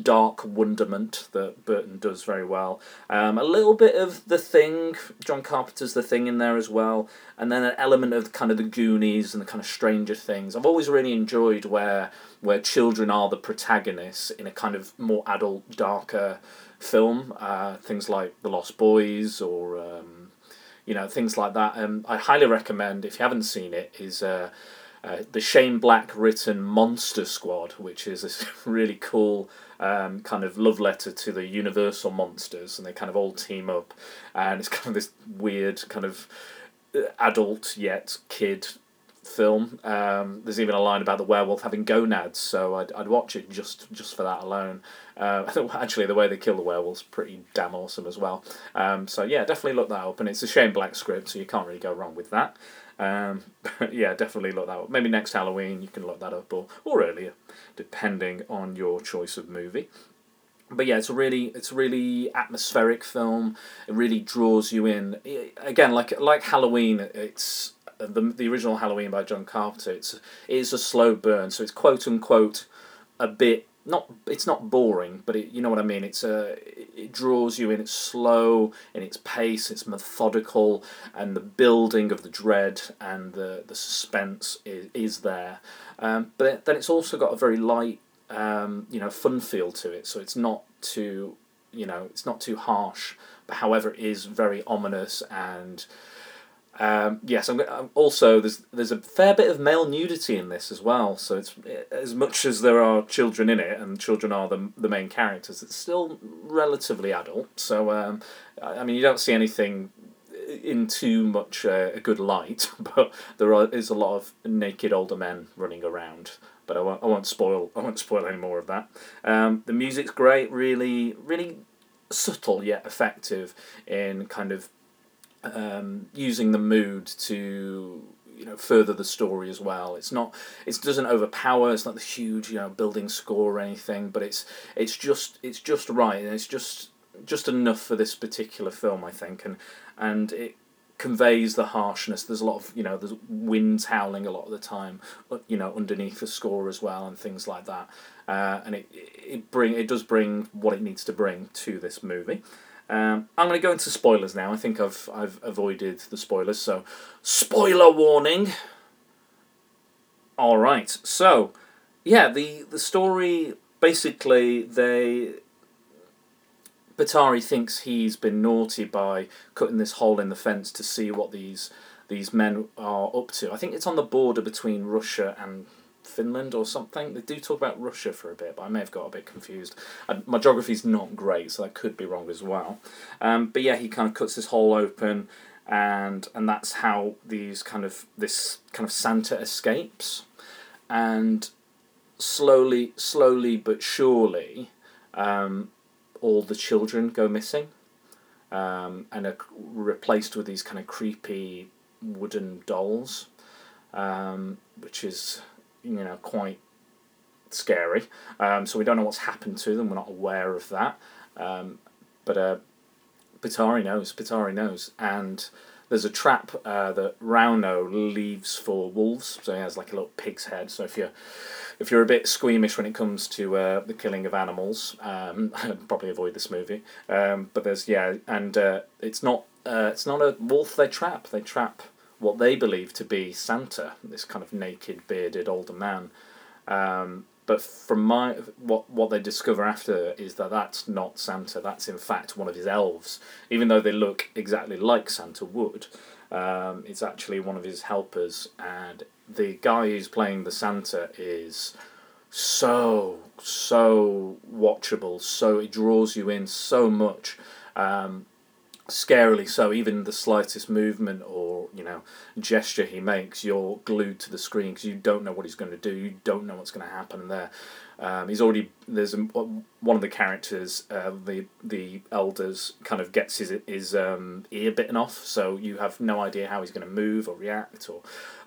dark wonderment that burton does very well. Um, a little bit of the thing john carpenter's the thing in there as well and then an element of kind of the goonies and the kind of stranger things. I've always really enjoyed where where children are the protagonists in a kind of more adult darker film. Uh, things like the lost boys or um, you know things like that. Um, I highly recommend if you haven't seen it is uh, uh, the Shane Black written Monster Squad, which is a really cool um, kind of love letter to the Universal monsters, and they kind of all team up, and it's kind of this weird kind of uh, adult yet kid film. Um, there's even a line about the werewolf having gonads, so I'd, I'd watch it just just for that alone. Uh, actually, the way they kill the werewolf's pretty damn awesome as well. Um, so yeah, definitely look that up, and it's a Shane Black script, so you can't really go wrong with that. Um, yeah, definitely look that up. Maybe next Halloween you can look that up, or or earlier, depending on your choice of movie but yeah, it's a really it's a really atmospheric film. It really draws you in. Again, like like Halloween, it's the the original Halloween by John Carpenter. It's it is a slow burn, so it's quote unquote a bit not it's not boring, but it, you know what I mean. It's a it draws you in. It's slow in its pace. It's methodical, and the building of the dread and the the suspense is is there. Um, but then it's also got a very light, um, you know, fun feel to it. So it's not too you know it's not too harsh, but however it is very ominous and um, yes, I'm, I'm, also there's there's a fair bit of male nudity in this as well. So it's as much as there are children in it, and children are the the main characters. It's still relatively adult. So um, I mean, you don't see anything in too much uh, a good light, but there are, is a lot of naked older men running around. But I won't, I won't spoil I won't spoil any more of that. Um, the music's great, really really subtle yet effective in kind of um, using the mood to you know further the story as well. It's not it doesn't overpower. It's not the huge you know building score or anything, but it's it's just it's just right and it's just just enough for this particular film, I think, and and it conveys the harshness. There's a lot of you know there's winds howling a lot of the time, you know underneath the score as well and things like that, uh, and it it bring it does bring what it needs to bring to this movie. Um, I'm going to go into spoilers now. I think I've I've avoided the spoilers, so spoiler warning. All right, so yeah, the the story basically they Batari thinks he's been naughty by cutting this hole in the fence to see what these these men are up to. I think it's on the border between Russia and Finland or something. They do talk about Russia for a bit, but I may have got a bit confused. I, my geography's not great, so I could be wrong as well. Um, but yeah, he kind of cuts this hole open, and and that's how these kind of this kind of Santa escapes, and slowly, slowly but surely, um, all the children go missing, um, and are replaced with these kind of creepy wooden dolls, um, which is you know quite scary. Um, so we don't know what's happened to them. We're not aware of that. Um, but uh, Batari knows. Batari knows, and there's a trap uh, that Rauno leaves for wolves. So he has like a little pig's head. So if you're if you're a bit squeamish when it comes to uh, the killing of animals, um, probably avoid this movie. Um, but there's yeah, and uh, it's not uh, it's not a wolf they trap. They trap what they believe to be Santa, this kind of naked, bearded older man. Um, but from my what what they discover after is that that's not Santa. That's in fact one of his elves. Even though they look exactly like Santa would, um, it's actually one of his helpers. And the guy who's playing the Santa is so so watchable. So it draws you in so much. Um, scarily so even the slightest movement or you know gesture he makes you're glued to the screen because you don't know what he's going to do you don't know what's going to happen there. Um, he's already there's a, one of the characters uh, the the elders kind of gets his his um, ear bitten off so you have no idea how he's going to move or react or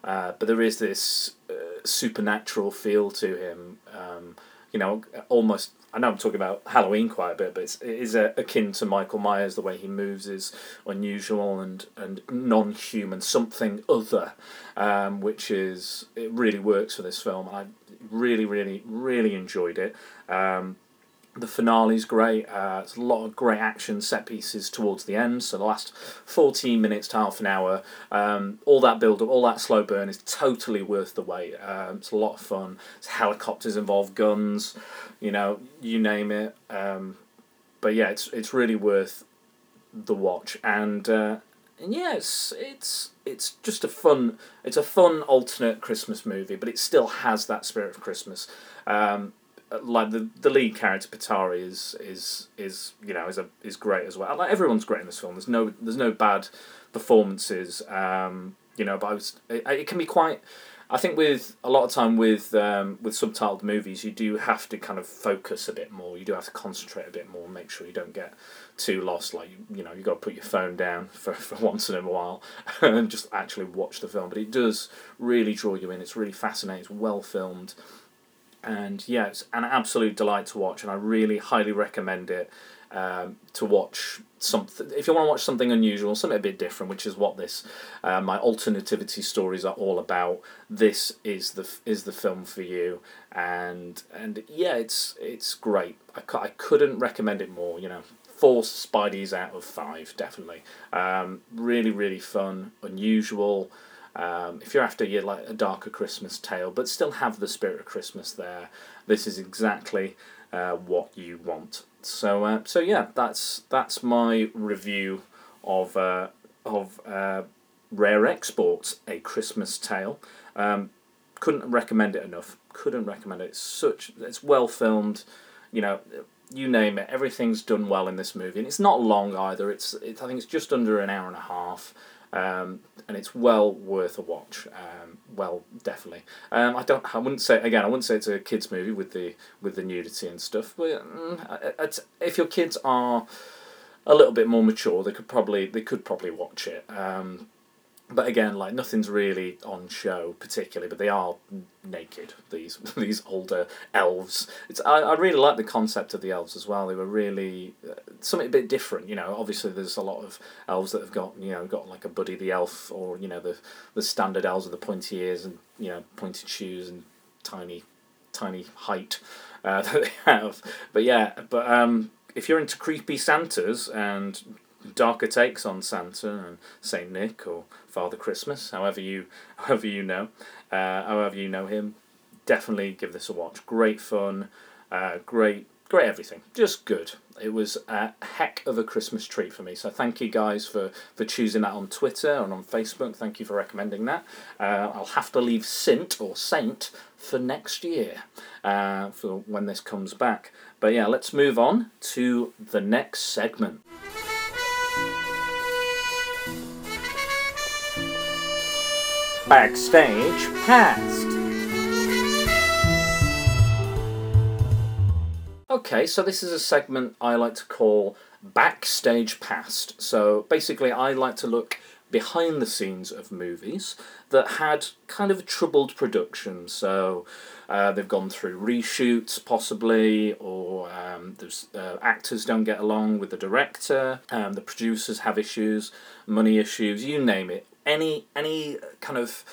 uh, but there is this uh, supernatural feel to him. Um, you know almost I know I'm talking about Halloween quite a bit, but it's, it is akin to Michael Myers. The way he moves is unusual and, and non human, something other, um, which is it really works for this film. I really, really, really enjoyed it. Um, the finale is great. Uh, it's a lot of great action set pieces towards the end. So the last fourteen minutes to half an hour, um, all that build up, all that slow burn is totally worth the wait. Um, it's a lot of fun. It's helicopters involved, guns, you know, you name it. Um, but yeah, it's it's really worth the watch. And uh, and yeah, it's it's it's just a fun. It's a fun alternate Christmas movie, but it still has that spirit of Christmas. Um, like the the lead character Batari is is is you know is a is great as well. Like everyone's great in this film. There's no there's no bad performances. Um, you know, but was it, it can be quite. I think with a lot of time with um, with subtitled movies, you do have to kind of focus a bit more. You do have to concentrate a bit more, make sure you don't get too lost. Like you know, you got to put your phone down for, for once in a while and just actually watch the film. But it does really draw you in. It's really fascinating. It's well filmed and yeah, it's an absolute delight to watch, and I really highly recommend it um, to watch something. If you want to watch something unusual, something a bit different, which is what this uh, my alternativity stories are all about. This is the is the film for you, and and yeah, it's it's great. I, I couldn't recommend it more. You know, four Spideys out of five, definitely. Um, really, really fun, unusual. Um, if you're after you like a darker Christmas tale, but still have the spirit of Christmas there, this is exactly uh, what you want. So uh, so yeah, that's that's my review of uh, of uh, Rare Exports, a Christmas tale. Um, couldn't recommend it enough. Couldn't recommend it. It's such it's well filmed. You know, you name it. Everything's done well in this movie, and it's not long either. It's, it's I think it's just under an hour and a half. Um, and it's well worth a watch. Um, well, definitely. Um, I don't. I wouldn't say again. I wouldn't say it's a kids movie with the with the nudity and stuff. But mm, if your kids are a little bit more mature, they could probably they could probably watch it. Um, but again, like nothing's really on show particularly, but they are naked. These these older elves. It's I, I really like the concept of the elves as well. They were really uh, something a bit different. You know, obviously there's a lot of elves that have got you know got like a Buddy the elf or you know the the standard elves with the pointy ears and you know pointed shoes and tiny tiny height uh, that they have. But yeah, but um, if you're into creepy Santas and darker takes on Santa and Saint Nick or Father Christmas, however you however you know, uh, however you know him, definitely give this a watch. Great fun, uh, great great everything, just good. It was a heck of a Christmas treat for me. So thank you guys for for choosing that on Twitter and on Facebook. Thank you for recommending that. Uh, I'll have to leave Sint or Saint for next year uh, for when this comes back. But yeah, let's move on to the next segment. Backstage Past. Okay, so this is a segment I like to call Backstage Past. So basically, I like to look behind the scenes of movies that had kind of troubled production. So uh, they've gone through reshoots, possibly, or um, there's uh, actors don't get along with the director, um, the producers have issues, money issues, you name it. Any any kind of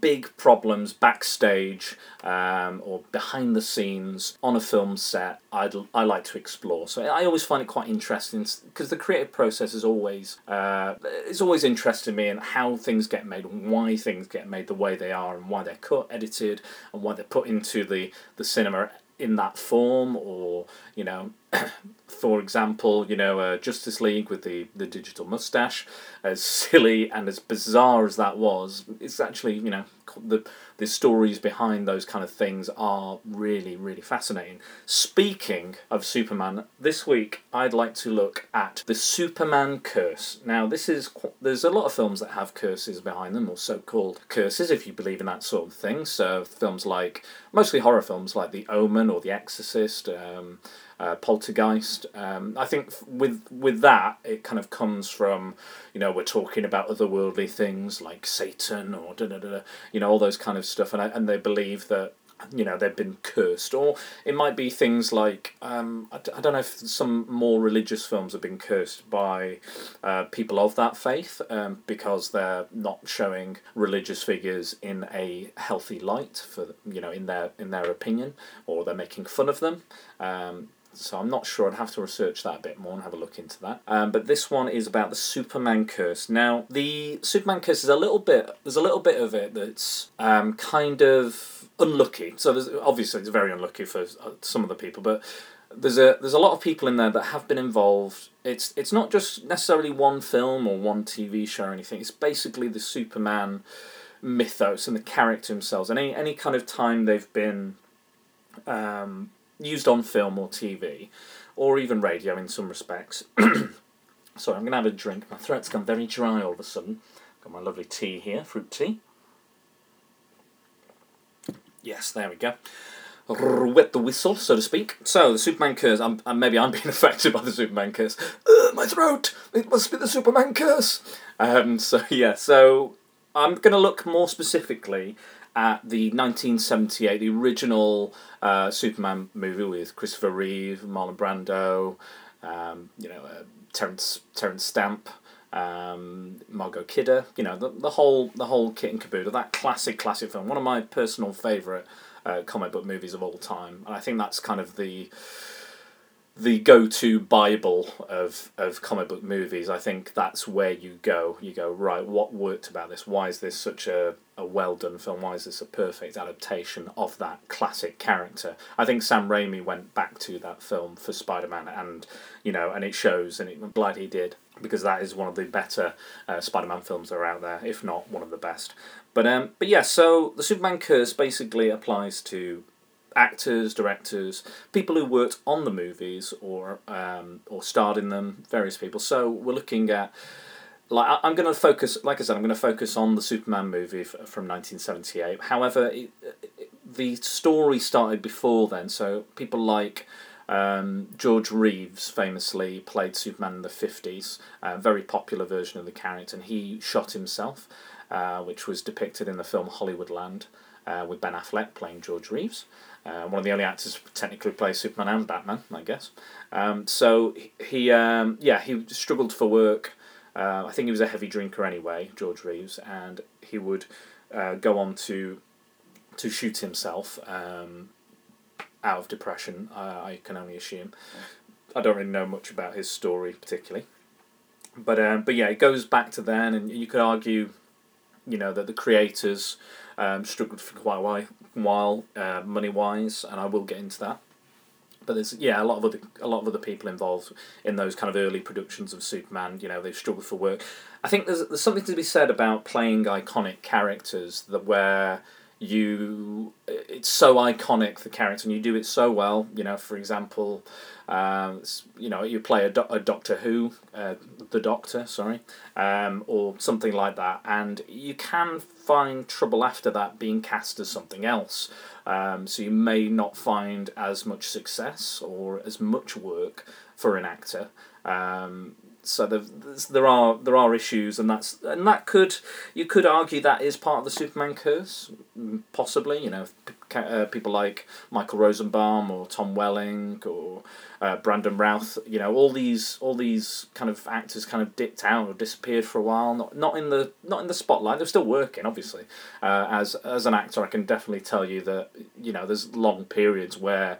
big problems backstage um, or behind the scenes on a film set I'd, I like to explore. So I always find it quite interesting because the creative process is always uh, it's always interested me in how things get made and why things get made the way they are and why they're cut, edited, and why they're put into the, the cinema in that form or you know for example you know uh, justice league with the the digital mustache as silly and as bizarre as that was it's actually you know the the stories behind those kind of things are really really fascinating. Speaking of superman this week i'd like to look at the superman curse. Now this is there's a lot of films that have curses behind them or so-called curses if you believe in that sort of thing. So films like mostly horror films like the omen or the exorcist um, uh, Poltergeist. Um, I think with with that, it kind of comes from, you know, we're talking about otherworldly things like Satan or da da da, you know, all those kind of stuff, and I, and they believe that you know they've been cursed. Or it might be things like um, I, I don't know if some more religious films have been cursed by uh, people of that faith um, because they're not showing religious figures in a healthy light for you know in their in their opinion or they're making fun of them. Um, so I'm not sure. I'd have to research that a bit more and have a look into that. Um, but this one is about the Superman curse. Now, the Superman curse is a little bit. There's a little bit of it that's um, kind of unlucky. So there's obviously it's very unlucky for uh, some of the people, but there's a there's a lot of people in there that have been involved. It's it's not just necessarily one film or one TV show or anything. It's basically the Superman mythos and the character themselves. And any any kind of time they've been um, used on film or TV, or even radio in some respects. Sorry, I'm going to have a drink. My throat's gone very dry all of a sudden. Got my lovely tea here, fruit tea. Yes, there we go. Wet the whistle, so to speak. So, the Superman curse. I'm, maybe I'm being affected by the Superman curse. My throat! It must be the Superman curse! Um, so, yeah, so I'm going to look more specifically at the 1978, the original uh, Superman movie with Christopher Reeve, Marlon Brando, um, you know, uh, Terence Terence Stamp, um, Margot Kidder, you know, the, the whole the whole kit and caboodle. That classic classic film, one of my personal favorite uh, comic book movies of all time, and I think that's kind of the the go-to bible of of comic book movies i think that's where you go. You go right what worked about this? Why is this such a, a well done film? Why is this a perfect adaptation of that classic character? I think sam raimi went back to that film for spider-man and you know and it shows and it, i'm glad he did because that is one of the better uh, spider-man films that are out there if not one of the best. But um but yeah so the superman curse basically applies to actors, directors, people who worked on the movies or um, or starred in them, various people. So we're looking at like I'm going to focus, like I said, I'm going to focus on the Superman movie from 1978. However, it, it, the story started before then, so people like. Um, George Reeves famously played Superman in the 50s, a very popular version of the character, and he shot himself, uh, which was depicted in the film Hollywoodland uh, with Ben Affleck playing George Reeves. Uh, one of the only actors to technically play Superman and Batman, I guess. Um, so he, um, yeah, he struggled for work. Uh, I think he was a heavy drinker anyway, George Reeves, and he would uh, go on to to shoot himself um, out of depression. I can only assume. I don't really know much about his story particularly, but um, but yeah, it goes back to then, and you could argue, you know, that the creators um, struggled for quite a while, while uh, money wise, and I will get into that. But there's yeah a lot of other a lot of other people involved in those kind of early productions of Superman. You know they've struggled for work. I think there's there's something to be said about playing iconic characters that where you it's so iconic the character and you do it so well you know for example um, you know you play a, do- a doctor who uh, the doctor sorry um, or something like that and you can find trouble after that being cast as something else. Um, so you may not find as much success or as much work for an actor. Um, so there are there are issues, and that's and that could you could argue that is part of the Superman curse, possibly. You know, uh, people like Michael Rosenbaum or Tom Welling or uh, Brandon Routh. You know, all these all these kind of actors kind of dipped out or disappeared for a while. Not not in the not in the spotlight. They're still working, obviously. Uh, as as an actor, I can definitely tell you that you know there's long periods where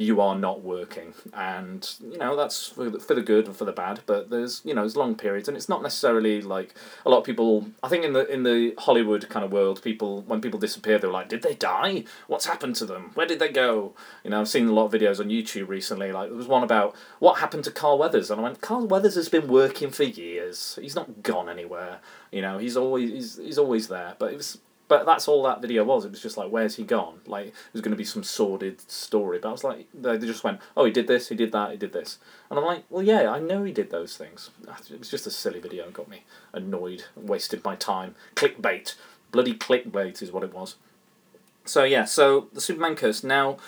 you are not working. And you know that's for the, for the good and for the bad but there's you know there's long periods and it's not necessarily like a lot of people i think in the in the hollywood kind of world people when people disappear they're like did they die? What's happened to them? Where did they go? You know i've seen a lot of videos on youtube recently like there was one about what happened to carl weathers and i went carl weathers has been working for years. He's not gone anywhere. You know he's always he's, he's always there. But it was but that's all that video was. It was just like, where's he gone? Like, was going to be some sordid story. But I was like, they just went, oh, he did this, he did that, he did this. And I'm like, well, yeah, I know he did those things. It was just a silly video got me annoyed, wasted my time. Clickbait. Bloody clickbait is what it was. So, yeah, so the Superman curse. Now,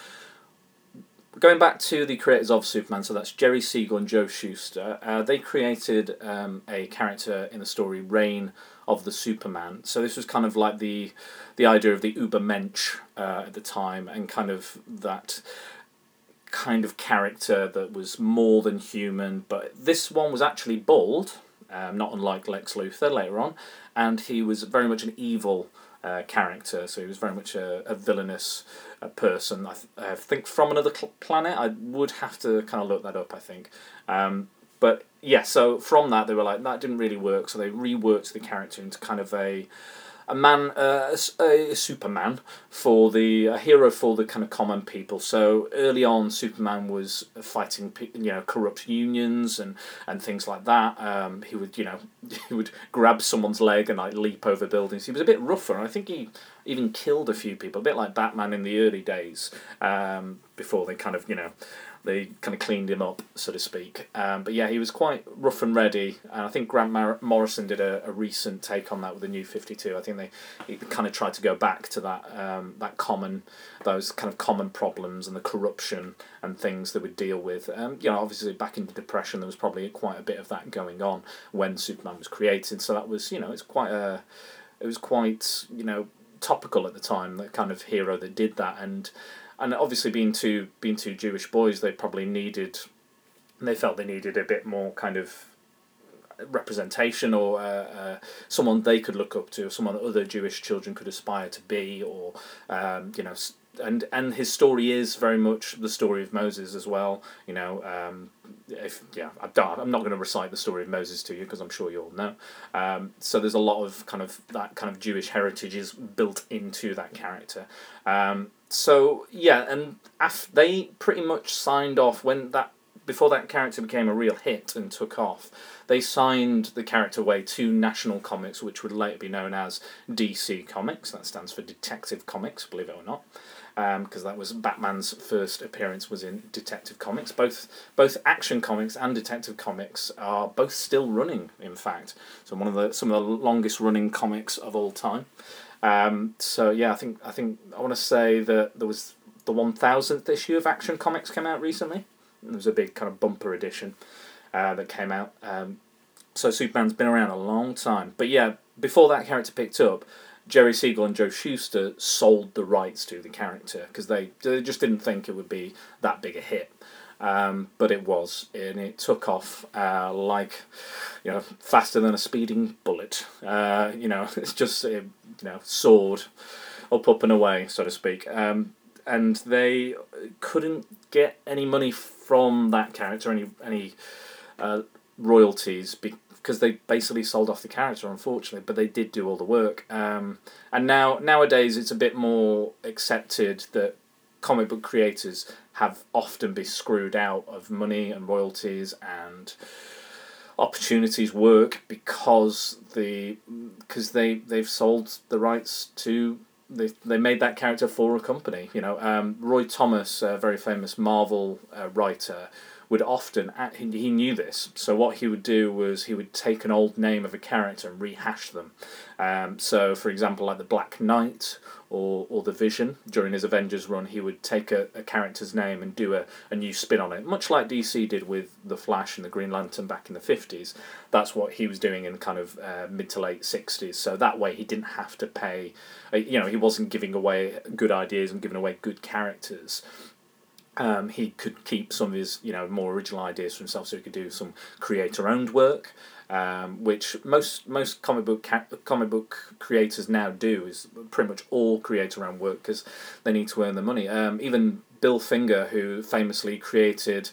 going back to the creators of Superman, so that's Jerry Siegel and Joe Shuster, uh, they created um, a character in the story, Reign of the Superman. So this was kind of like the the idea of the Ubermensch uh, at the time, and kind of that kind of character that was more than human. But this one was actually bald, um, not unlike Lex Luthor later on, and he was very much an evil. Uh, character, so he was very much a, a villainous uh, person. I, th- I, think from another cl- planet. I would have to kind of look that up. I think, um, but yeah, so from that they were like that didn't really work, so they reworked the character into kind of a a man, uh, a, a, Superman for the a hero for the kind of common people. So early on, Superman was fighting you know corrupt unions and, and things like that. Um, he would you know he would grab someone's leg and like leap over buildings. He was a bit rougher. I think he even killed a few people, a bit like Batman in the early days um, before they kind of you know they kind of cleaned him up, so to speak. Um, but yeah, he was quite rough and ready, and I think Grant Mar- Morrison did a, a recent take on that with the new Fifty Two. I think they kind of tried to go back to that um, that common those kind of common problems and the corruption and things that we deal with. Um, you know, obviously back in the Depression, there was probably quite a bit of that going on when Superman was created. So that was you know it's quite a it was quite you know topical at the time the kind of hero that did that and and obviously being two being two Jewish boys, they probably needed, they felt they needed a bit more kind of representation or uh, uh, someone they could look up to, someone other Jewish children could aspire to be, or um, you know, and and his story is very much the story of Moses as well. You know, um, if yeah, I'm not going to recite the story of Moses to you because I'm sure you all know. Um, so there's a lot of kind of that kind of Jewish heritage is built into that character. Um, so yeah, and af- they pretty much signed off when that before that character became a real hit and took off. They signed the character away to National Comics, which would later be known as DC Comics. That stands for Detective Comics, believe it or not, because um, that was Batman's first appearance was in Detective Comics. Both both Action Comics and Detective Comics are both still running. In fact, so one of the some of the longest running comics of all time. Um, so yeah, I think I think I want to say that there was the one thousandth issue of Action Comics came out recently. It was a big kind of bumper edition uh, that came out. Um, so Superman's been around a long time, but yeah, before that character picked up, Jerry Siegel and Joe Shuster sold the rights to the character because they they just didn't think it would be that big a hit. Um, but it was, and it took off uh, like, you know, faster than a speeding bullet. Uh, you know, it's just it, you know soared up, up and away, so to speak. Um, and they couldn't get any money from that character, any any uh, royalties, because they basically sold off the character, unfortunately. But they did do all the work. Um, and now nowadays, it's a bit more accepted that comic book creators have often been screwed out of money and royalties and opportunities work because the because they they've sold the rights to they, they made that character for a company. You know, um, Roy Thomas, a very famous Marvel uh, writer, would often he knew this. So what he would do was he would take an old name of a character and rehash them. Um, so for example, like the Black Knight or, or the Vision during his Avengers run, he would take a, a character's name and do a, a new spin on it, much like DC did with the Flash and the Green Lantern back in the fifties. That's what he was doing in kind of uh, mid to late sixties. So that way he didn't have to pay. Uh, you know, he wasn't giving away good ideas and giving away good characters. Um, he could keep some of his you know more original ideas for himself, so he could do some creator owned work um, which most most comic book ca- comic book creators now do is pretty much all creator own work because they need to earn the money. Um, even Bill Finger, who famously created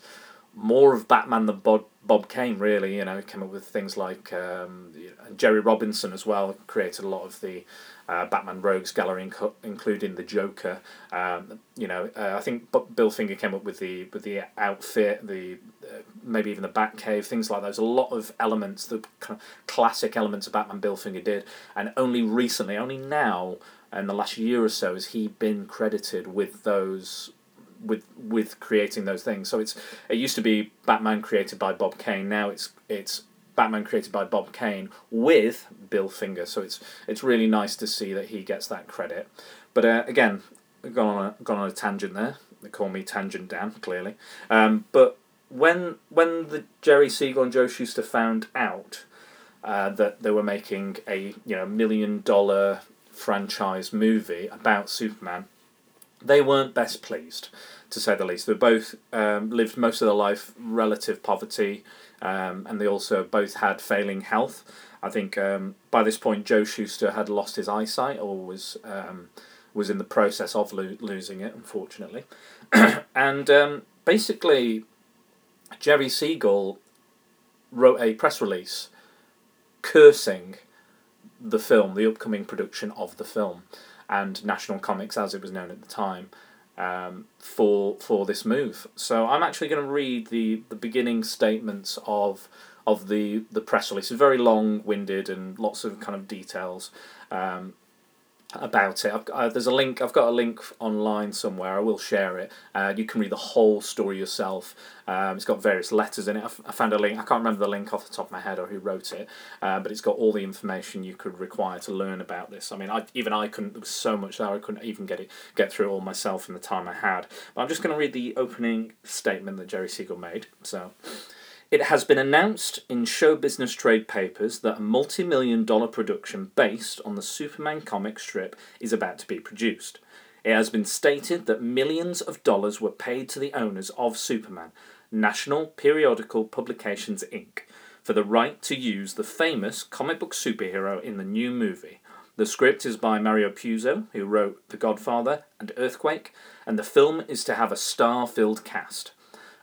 more of Batman than Bob, Bob Kane, really, you know, came up with things like um, Jerry Robinson as well created a lot of the uh, Batman Rogues Gallery, inc- including the Joker. Um, you know, uh, I think Bill Finger came up with the with the outfit, the uh, maybe even the Batcave, things like those. A lot of elements, the kind of classic elements of Batman Bill Finger did, and only recently, only now, in the last year or so, has he been credited with those with with creating those things. So it's it used to be Batman created by Bob Kane. Now it's it's Batman created by Bob Kane with Bill Finger. So it's it's really nice to see that he gets that credit. But uh, again, gone on a, gone on a tangent there. They call me Tangent Dan, clearly. Um, but when when the Jerry Siegel and Joe Shuster found out uh, that they were making a you know million dollar franchise movie about Superman, they weren't best pleased, to say the least. They both um, lived most of their life relative poverty um, and they also both had failing health. I think um, by this point Joe Shuster had lost his eyesight or was um, was in the process of lo- losing it, unfortunately. and um, basically, Jerry Siegel wrote a press release cursing the film, the upcoming production of the film, and National Comics, as it was known at the time um, for for this move. So I'm actually going to read the, the beginning statements of of the the press release. It's very long winded and lots of kind of details. Um, about it. Uh, there's a link. I've got a link online somewhere. I will share it. Uh, you can read the whole story yourself. Um, it's got various letters in it. I've, found a link. I can't remember the link off the top of my head or who wrote it, uh, but it's got all the information you could require to learn about this. I mean, I, even I couldn't. There was so much there. I couldn't even get it get through all myself in the time I had. But I'm just going to read the opening statement that Jerry Siegel made. So. It has been announced in show business trade papers that a multi million dollar production based on the Superman comic strip is about to be produced. It has been stated that millions of dollars were paid to the owners of Superman, National Periodical Publications Inc., for the right to use the famous comic book superhero in the new movie. The script is by Mario Puzo, who wrote The Godfather and Earthquake, and the film is to have a star filled cast.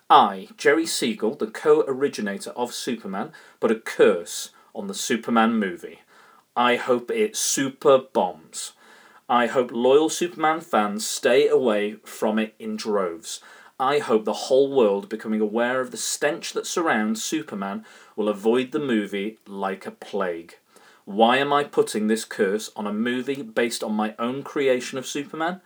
I, Jerry Siegel, the co originator of Superman, put a curse on the Superman movie. I hope it super bombs. I hope loyal Superman fans stay away from it in droves. I hope the whole world, becoming aware of the stench that surrounds Superman, will avoid the movie like a plague. Why am I putting this curse on a movie based on my own creation of Superman?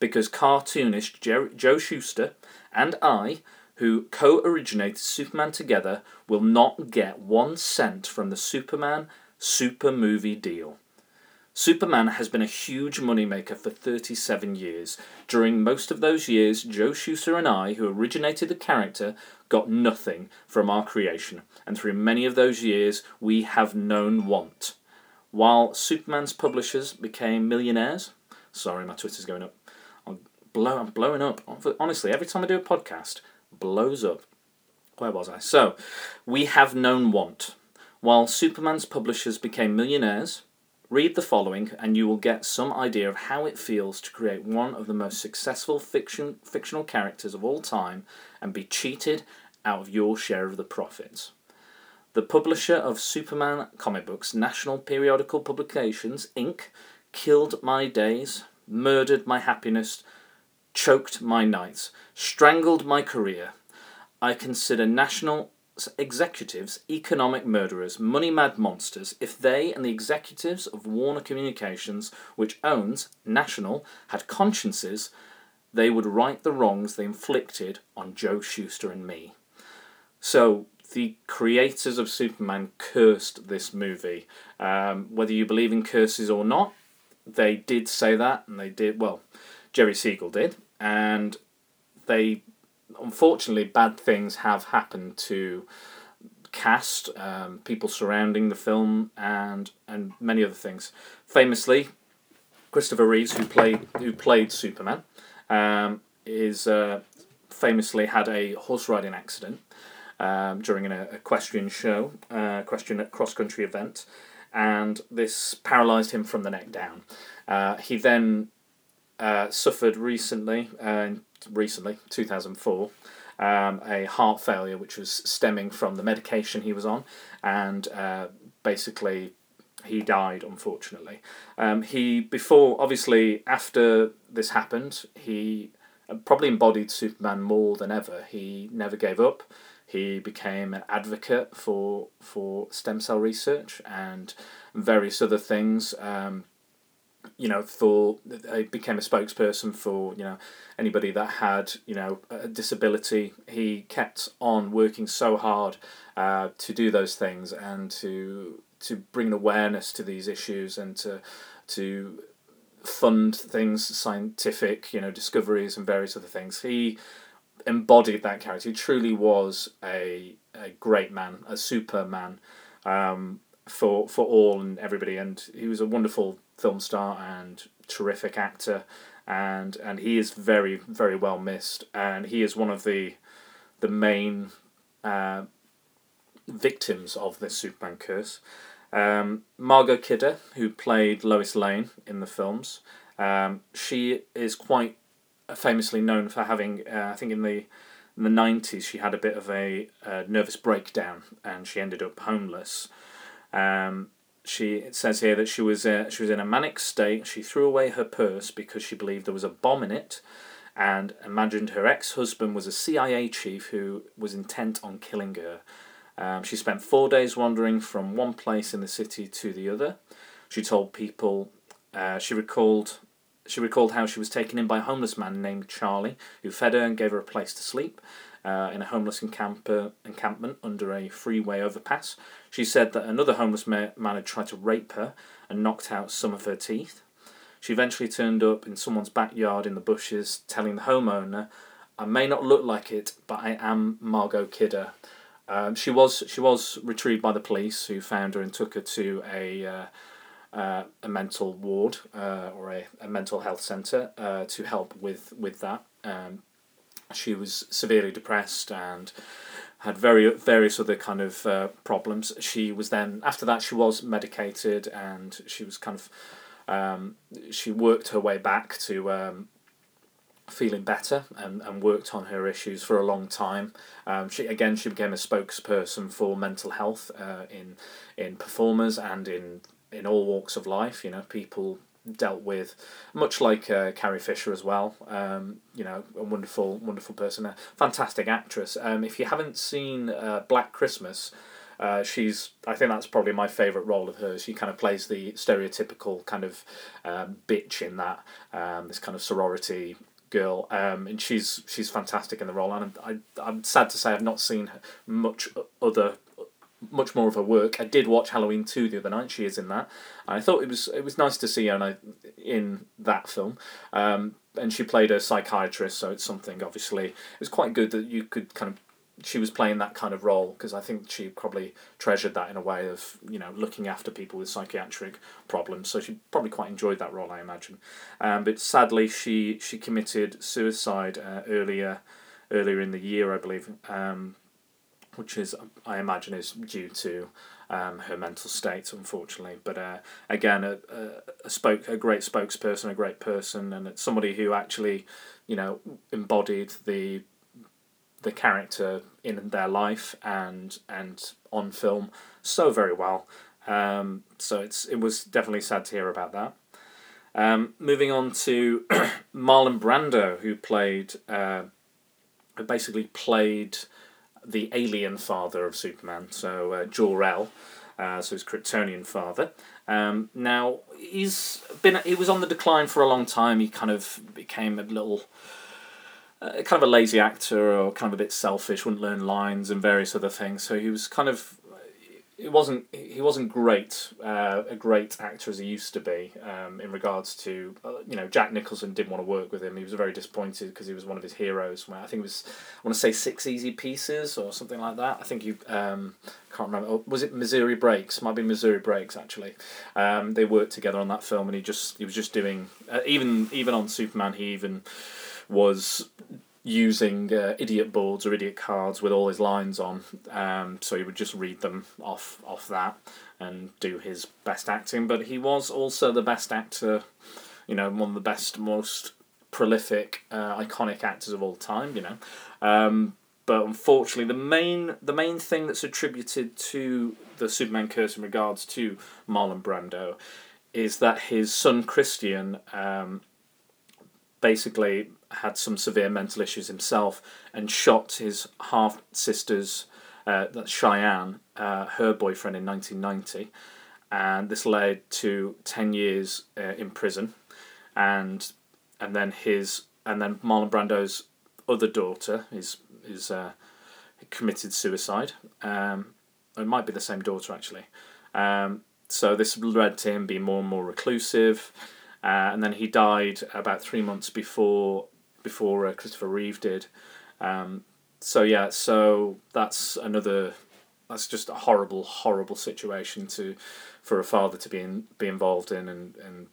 Because cartoonist Jer- Joe Shuster and I who co originated Superman together, will not get one cent from the Superman super movie deal. Superman has been a huge moneymaker for 37 years. During most of those years, Joe Shuster and I, who originated the character, got nothing from our creation, and through many of those years, we have known want. While Superman's publishers became millionaires, sorry, my Twitter's going up. I'm, blow, I'm blowing up. Honestly, every time I do a podcast, blows up. Where was I? So, we have known want. While Superman's publishers became millionaires, read the following and you will get some idea of how it feels to create one of the most successful fiction, fictional characters of all time and be cheated out of your share of the profits. The publisher of Superman comic books, National Periodical Publications, Inc., killed my days, murdered my happiness, choked my nights, strangled my career. I consider National executives economic murderers, money mad monsters if they and the executives of Warner Communications, which owns National, had consciences, they would right the wrongs they inflicted on Joe Shuster and me. So the creators of Superman cursed this movie. Um, whether you believe in curses or not, they did say that, and they did well. Jerry Siegel did, and they unfortunately bad things have happened to cast, um, people surrounding the film, and and many other things. Famously, Christopher Reeves, who played who played Superman, um, is uh, famously had a horse riding accident um, during an equestrian show, uh, equestrian cross country event, and this paralysed him from the neck down. Uh, he then uh, suffered recently, uh, recently, 2004, um, a heart failure which was stemming from the medication he was on, and uh, basically he died unfortunately. Um, he before obviously after this happened he probably embodied Superman more than ever. He never gave up. He became an advocate for for stem cell research and various other things. Um, you know, for he became a spokesperson for you know anybody that had you know a disability. He kept on working so hard uh, to do those things and to to bring awareness to these issues and to to fund things scientific you know discoveries and various other things. He embodied that character. He truly was a a great man, a superman um, for for all and everybody, and he was a wonderful film star and terrific actor, and and he is very very well missed, and he is one of the the main uh, victims of this Superman curse. Um, Margot Kidder, who played Lois Lane in the films, um, she is quite famously known for having, uh, I think in the in the nineties, she had a bit of a uh, nervous breakdown and she ended up homeless. Um, she says here that she was uh, she was in a manic state. She threw away her purse because she believed there was a bomb in it, and imagined her ex husband was a CIA chief who was intent on killing her. Um, she spent four days wandering from one place in the city to the other. She told people uh, she recalled she recalled how she was taken in by a homeless man named Charlie, who fed her and gave her a place to sleep uh, in a homeless encamper, encampment under a freeway overpass. She said that another homeless man had tried to rape her and knocked out some of her teeth. She eventually turned up in someone's backyard in the bushes, telling the homeowner, "I may not look like it, but I am Margot Kidder." Um, she was she was retrieved by the police, who found her and took her to a uh, uh, a mental ward uh, or a, a mental health centre uh, to help with with that. Um, she was severely depressed and had very various other kind of uh, problems. She was then after that she was medicated and she was kind of um, she worked her way back to um, feeling better and, and worked on her issues for a long time. Um, she again she became a spokesperson for mental health uh, in in performers and in in all walks of life. You know, people dealt with much like uh, Carrie Fisher as well. Um, you know, a wonderful, wonderful person, a fantastic actress. Um, if you haven't seen uh, Black Christmas. Uh, she's I think that's probably my favourite role of hers. She kind of plays the stereotypical kind of um, bitch in that um, this kind of sorority girl, um, and she's she's fantastic in the role. And I I'm sad to say I've not seen much other much more of her work. I did watch Halloween two the other night. She is in that. I thought it was it was nice to see her in that film. Um, and she played a psychiatrist, so it's something. Obviously, it was quite good that you could kind of. She was playing that kind of role because I think she probably treasured that in a way of you know looking after people with psychiatric problems. So she probably quite enjoyed that role, I imagine. Um, but sadly, she she committed suicide uh, earlier earlier in the year, I believe. Um, which is I imagine is due to um, her mental state, unfortunately. But uh, again, a, a, spoke a great spokesperson, a great person, and it's somebody who actually, you know, embodied the the character in their life and and on film so very well. Um, so it's it was definitely sad to hear about that. Um, moving on to Marlon Brando, who played uh, basically played the alien father of Superman, so uh, Jor-El, uh, so his Kryptonian father. Um, now he's been he was on the decline for a long time. He kind of became a little. Uh, kind of a lazy actor or kind of a bit selfish, wouldn't learn lines and various other things. So he was kind of it wasn't he wasn't great uh, a great actor as he used to be um, in regards to uh, you know Jack Nicholson didn't want to work with him. He was very disappointed because he was one of his heroes I think it was I want to say six easy pieces or something like that. I think you um, can't remember. Oh, was it Missouri Breaks? Might be Missouri Breaks actually. Um, they worked together on that film and he just he was just doing uh, even even on Superman he even was using uh, idiot boards or idiot cards with all his lines on. Um, so he would just read them off off that and do his best acting. But he was also the best actor, you know, one of the best, most prolific, uh, iconic actors of all time. You know. Um, but unfortunately, the main the main thing that's attributed to the Superman curse in regards to Marlon Brando is that his son Christian um, basically had some severe mental issues himself and shot his half sister's, uh, that's Cheyenne, uh, her boyfriend in 1990. And this led to 10 years uh, in prison. And and then his and then Marlon Brando's other daughter is is uh, committed suicide. Um, it might be the same daughter actually. Um, so this led to him being more and more reclusive. Uh, and then he died about three months before before uh, Christopher Reeve did. Um, so yeah, so that's another. That's just a horrible, horrible situation to, for a father to be in, be involved in, and and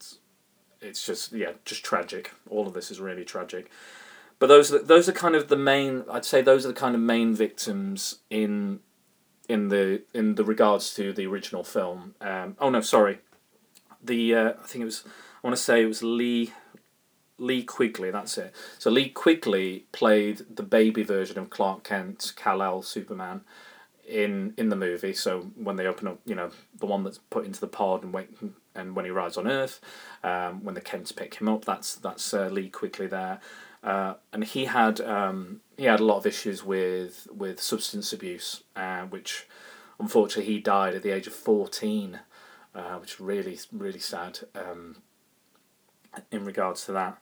it's just yeah, just tragic. All of this is really tragic. But those are, those are kind of the main. I'd say those are the kind of main victims in in the in the regards to the original film. Um, oh no, sorry. The uh, I think it was I want to say it was Lee Lee Quigley, that's it. So Lee Quigley played the baby version of Clark Kent, Kal-El Superman, in in the movie. So when they open up, you know, the one that's put into the pod and wait, and when he arrives on Earth, um, when the Kents pick him up, that's that's uh, Lee Quigley there, uh, and he had um, he had a lot of issues with with substance abuse, uh, which unfortunately he died at the age of fourteen, uh, which really really sad. Um, in regards to that.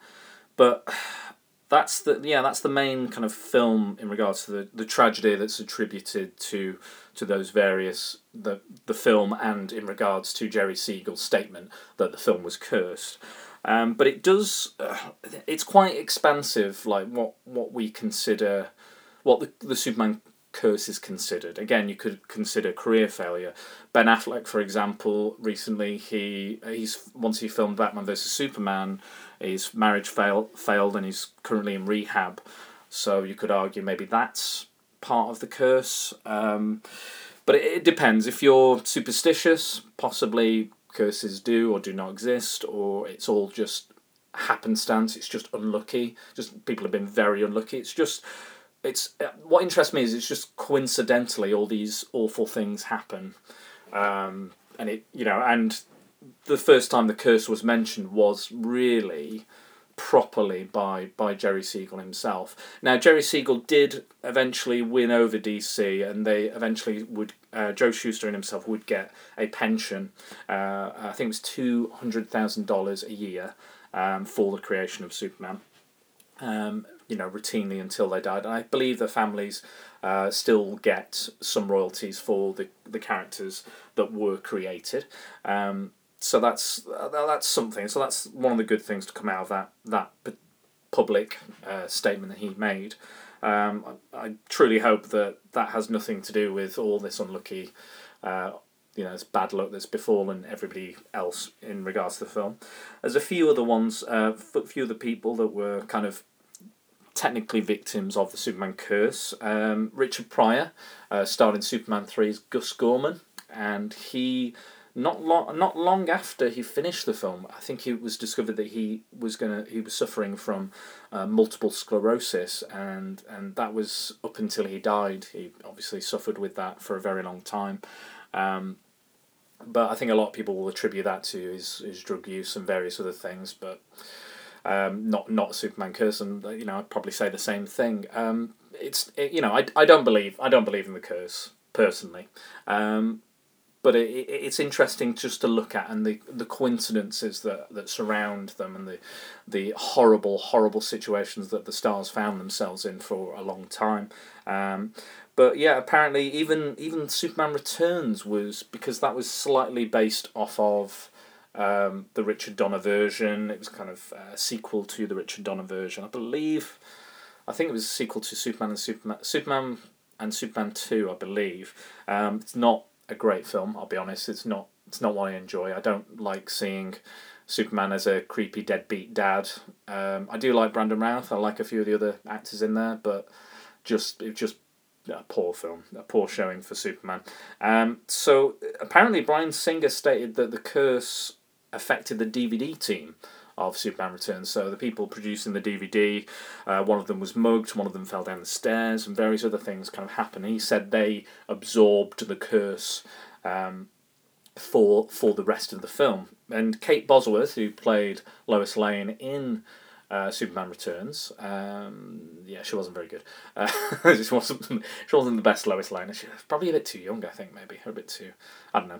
But that's the yeah that's the main kind of film in regards to the, the tragedy that's attributed to to those various the the film and in regards to Jerry Siegel's statement that the film was cursed. Um, but it does uh, it's quite expansive like what what we consider what the, the Superman curse is considered. Again, you could consider career failure. Ben Affleck, for example, recently he he's once he filmed Batman vs Superman, his marriage failed failed and he's currently in rehab. So you could argue maybe that's part of the curse. Um, but it, it depends. If you're superstitious, possibly curses do or do not exist, or it's all just happenstance. It's just unlucky. Just people have been very unlucky. It's just it's uh, what interests me is it's just coincidentally all these awful things happen, um, and it you know and the first time the curse was mentioned was really properly by by Jerry Siegel himself. Now Jerry Siegel did eventually win over DC, and they eventually would uh, Joe Shuster and himself would get a pension. Uh, I think it was two hundred thousand dollars a year um, for the creation of Superman. Um, you know, routinely until they died. And I believe the families uh, still get some royalties for the, the characters that were created. Um, so that's uh, that's something. So that's one of the good things to come out of that that public uh, statement that he made. Um, I, I, truly hope that that has nothing to do with all this unlucky, uh, you know, this bad luck that's befallen everybody else in regards to the film. There's a few other ones, a uh, few of the people that were kind of technically victims of the Superman curse. Um, Richard Pryor uh, starred in Superman 3's Gus Gorman, and he not long not long after he finished the film, I think it was discovered that he was gonna he was suffering from uh, multiple sclerosis, and and that was up until he died. He obviously suffered with that for a very long time. Um, but I think a lot of people will attribute that to his, his drug use and various other things. But um, not not Superman curse, and you know I'd probably say the same thing. Um, it's it, you know I, I don't believe I don't believe in the curse personally. Um, but it, it, it's interesting just to look at and the, the coincidences that, that surround them and the the horrible horrible situations that the stars found themselves in for a long time. Um, but yeah, apparently even even Superman Returns was because that was slightly based off of um, the Richard Donner version. It was kind of a sequel to the Richard Donner version, I believe. I think it was a sequel to Superman and Superman Superman and Superman Two, I believe. Um, it's not a great film. I'll be honest. It's not. It's not what I enjoy. I don't like seeing Superman as a creepy deadbeat dad. Um, I do like Brandon Routh. I like a few of the other actors in there, but just it just a poor film, a poor showing for Superman. Um, so apparently Bryan Singer stated that the curse affected the DVD team of Superman Returns. So the people producing the DVD, uh, one of them was mugged, one of them fell down the stairs, and various other things kind of happened. He said they absorbed the curse um, for for the rest of the film. And Kate Bosworth, who played Lois Lane in uh, Superman Returns. Um, yeah, she wasn't very good. Uh, she wasn't. She wasn't the best Lois Lane. She was probably a bit too young, I think. Maybe a bit too. I don't know.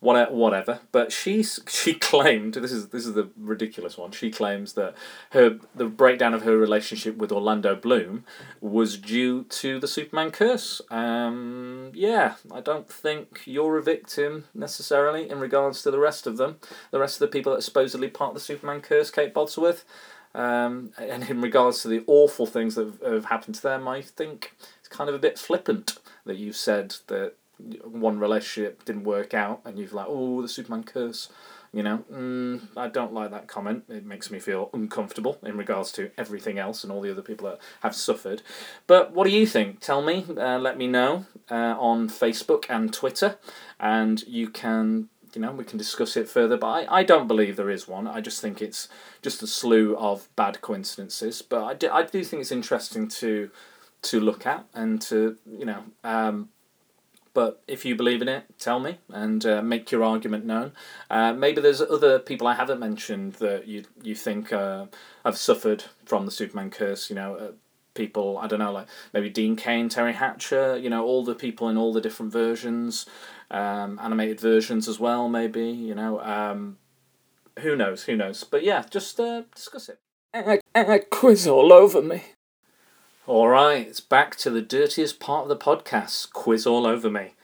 Whatever. Whatever. But she she claimed this is this is the ridiculous one. She claims that her the breakdown of her relationship with Orlando Bloom was due to the Superman curse. Um, yeah, I don't think you're a victim necessarily in regards to the rest of them. The rest of the people that supposedly part of the Superman curse, Kate Bosworth. Um, and in regards to the awful things that have, have happened to them, I think it's kind of a bit flippant that you've said that one relationship didn't work out and you've like, oh, the Superman curse. You know, mm, I don't like that comment. It makes me feel uncomfortable in regards to everything else and all the other people that have suffered. But what do you think? Tell me. Uh, let me know uh, on Facebook and Twitter. And you can you know, we can discuss it further, but I, I don't believe there is one. I just think it's just a slew of bad coincidences. But I do, I do think it's interesting to to look at and to, you know, um, but if you believe in it, tell me and uh, make your argument known. Uh, maybe there's other people I haven't mentioned that you you think uh, have suffered from the Superman curse. You know, uh, people I don't know, like maybe Dean Cain, Teri Hatcher. You know, all the people in all the different versions um, animated versions as well, maybe, you know. Um, who knows, who knows. But yeah, just uh, discuss it. Quiz all over me. Alright, it's back to the dirtiest part of the podcast quiz all over me.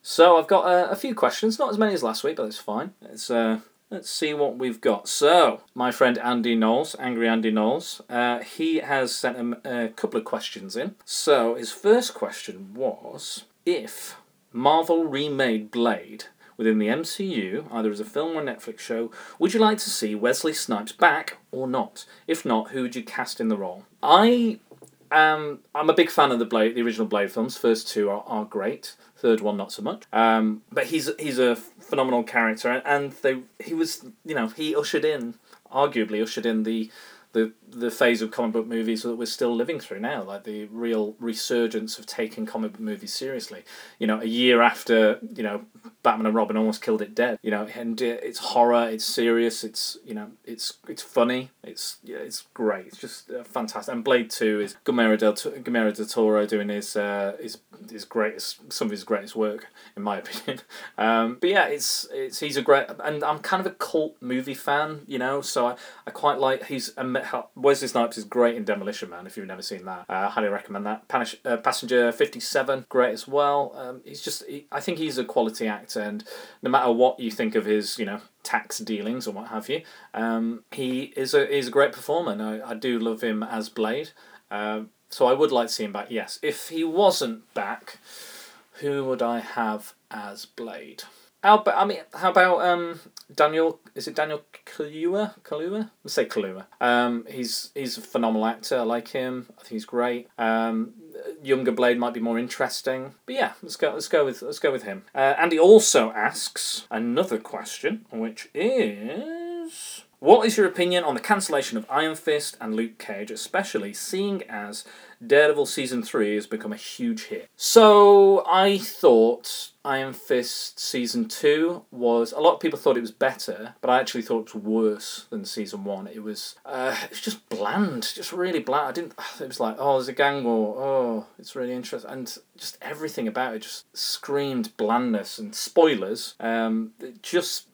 So I've got uh, a few questions, not as many as last week, but it's fine. It's uh, Let's see what we've got. So, my friend Andy Knowles, Angry Andy Knowles, uh, he has sent a, a couple of questions in. So, his first question was if Marvel remade Blade within the MCU, either as a film or Netflix show, would you like to see Wesley Snipes back or not? If not, who would you cast in the role? I am I'm a big fan of the Blade, the original Blade films. First two are, are great. Third one not so much. Um, but he's he's a phenomenal character, and they he was you know he ushered in arguably ushered in the the the phase of comic book movies that we're still living through now, like the real resurgence of taking comic book movies seriously. You know, a year after you know Batman and Robin almost killed it dead. You know, and it's horror, it's serious, it's you know, it's it's funny, it's yeah, it's great. It's just uh, fantastic. And Blade Two is Guillermo del Guillermo del Toro doing his uh, his his greatest some of his greatest work in my opinion. Um, but yeah, it's it's he's a great and I'm kind of a cult movie fan. You know, so I, I quite like he's a Wesley Snipes is great in Demolition Man. If you've never seen that, uh, highly recommend that. Panish, uh, Passenger Fifty Seven, great as well. Um, he's just, he, I think he's a quality actor, and no matter what you think of his, you know, tax dealings or what have you, um, he is a is a great performer. And I, I do love him as Blade. Uh, so I would like to see him back. Yes, if he wasn't back, who would I have as Blade? How about, I mean, how about um, Daniel? Is it Daniel Kaluuya? Kaluuya? Let's say Kaluuya. Um, he's he's a phenomenal actor. I like him. I think he's great. Um, younger Blade might be more interesting, but yeah, let's go. Let's go with let's go with him. Uh, Andy also asks another question, which is What is your opinion on the cancellation of Iron Fist and Luke Cage, especially seeing as Daredevil season three has become a huge hit? So I thought Iron Fist season two was a lot of people thought it was better, but I actually thought it was worse than season one. It was uh, it was just bland, just really bland. I didn't. It was like oh, there's a gang war. Oh, it's really interesting, and just everything about it just screamed blandness and spoilers. Um, just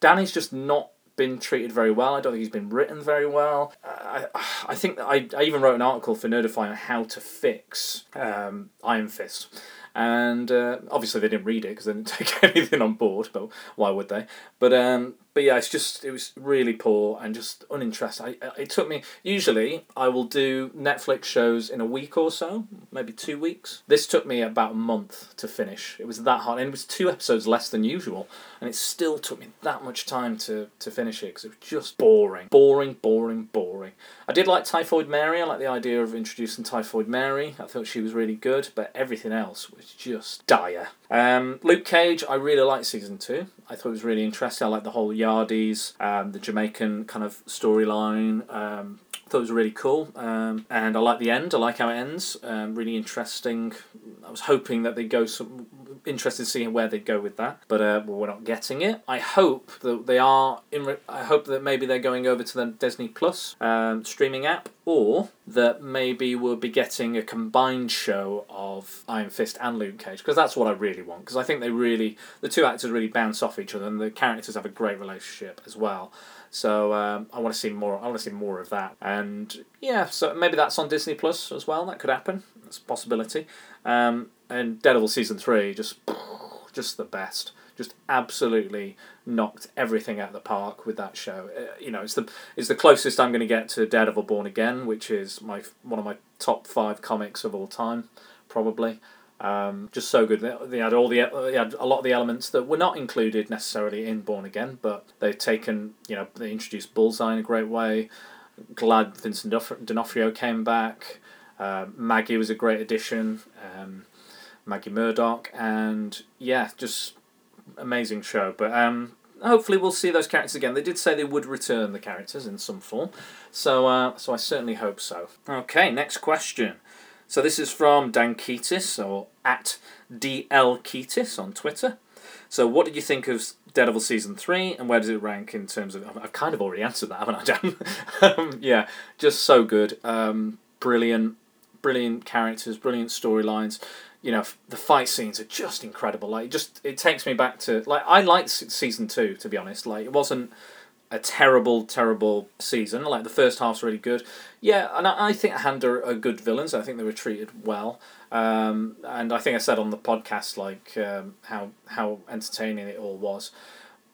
Danny's just not been treated very well. I don't think he's been written very well. I, I think I, I even wrote an article for Nerdify on how to fix um, Iron Fist. And uh, obviously they didn't read it because they didn't take anything on board, but why would they? But um, but yeah, it's just it was really poor and just uninteresting. I, it took me usually I will do Netflix shows in a week or so, maybe two weeks. This took me about a month to finish. It was that hard, and it was two episodes less than usual, and it still took me that much time to to finish it because it was just boring, boring, boring, boring. I did like Typhoid Mary. I like the idea of introducing Typhoid Mary. I thought she was really good, but everything else was just dire. Um, Luke Cage, I really liked season two. I thought it was really interesting. I like the whole Yardies, um, the Jamaican kind of storyline. Um, I thought it was really cool, um, and I like the end. I like how it ends. Um, really interesting. I was hoping that they go some interested seeing where they'd go with that, but uh, well, we're not getting it. I hope that they are in. Re- I hope that maybe they're going over to the Disney Plus um, streaming app, or that maybe we'll be getting a combined show of Iron Fist and Luke Cage because that's what I really want. Because I think they really, the two actors really bounce off each other, and the characters have a great relationship as well. So um, I want to see more. I want to see more of that, and yeah, so maybe that's on Disney Plus as well. That could happen. That's a possibility. Um, and Daredevil season three just just the best. Just absolutely knocked everything out of the park with that show. Uh, you know, it's the it's the closest I'm going to get to Daredevil Born Again, which is my one of my top five comics of all time, probably. Um, just so good. They, they had all the they had a lot of the elements that were not included necessarily in Born Again, but they've taken you know they introduced Bullseye in a great way. Glad Vincent D'Onofrio came back. Uh, Maggie was a great addition. Um, Maggie Murdock, and yeah, just amazing show. But um, hopefully we'll see those characters again. They did say they would return the characters in some form, so uh, so I certainly hope so. Okay, next question. So this is from Dan Keatis or at DL Keatis on Twitter. So what did you think of Daredevil season three, and where does it rank in terms of? I've kind of already answered that, haven't I, Dan? um, yeah, just so good. Um, brilliant, brilliant characters, brilliant storylines you know the fight scenes are just incredible. Like it just it takes me back to like i liked season two to be honest. Like it wasn't a terrible terrible season. Like the first half's really good. Yeah and i, I think hand are, are good villains. I think they were treated well. Um, and i think i said on the podcast like um, how how entertaining it all was.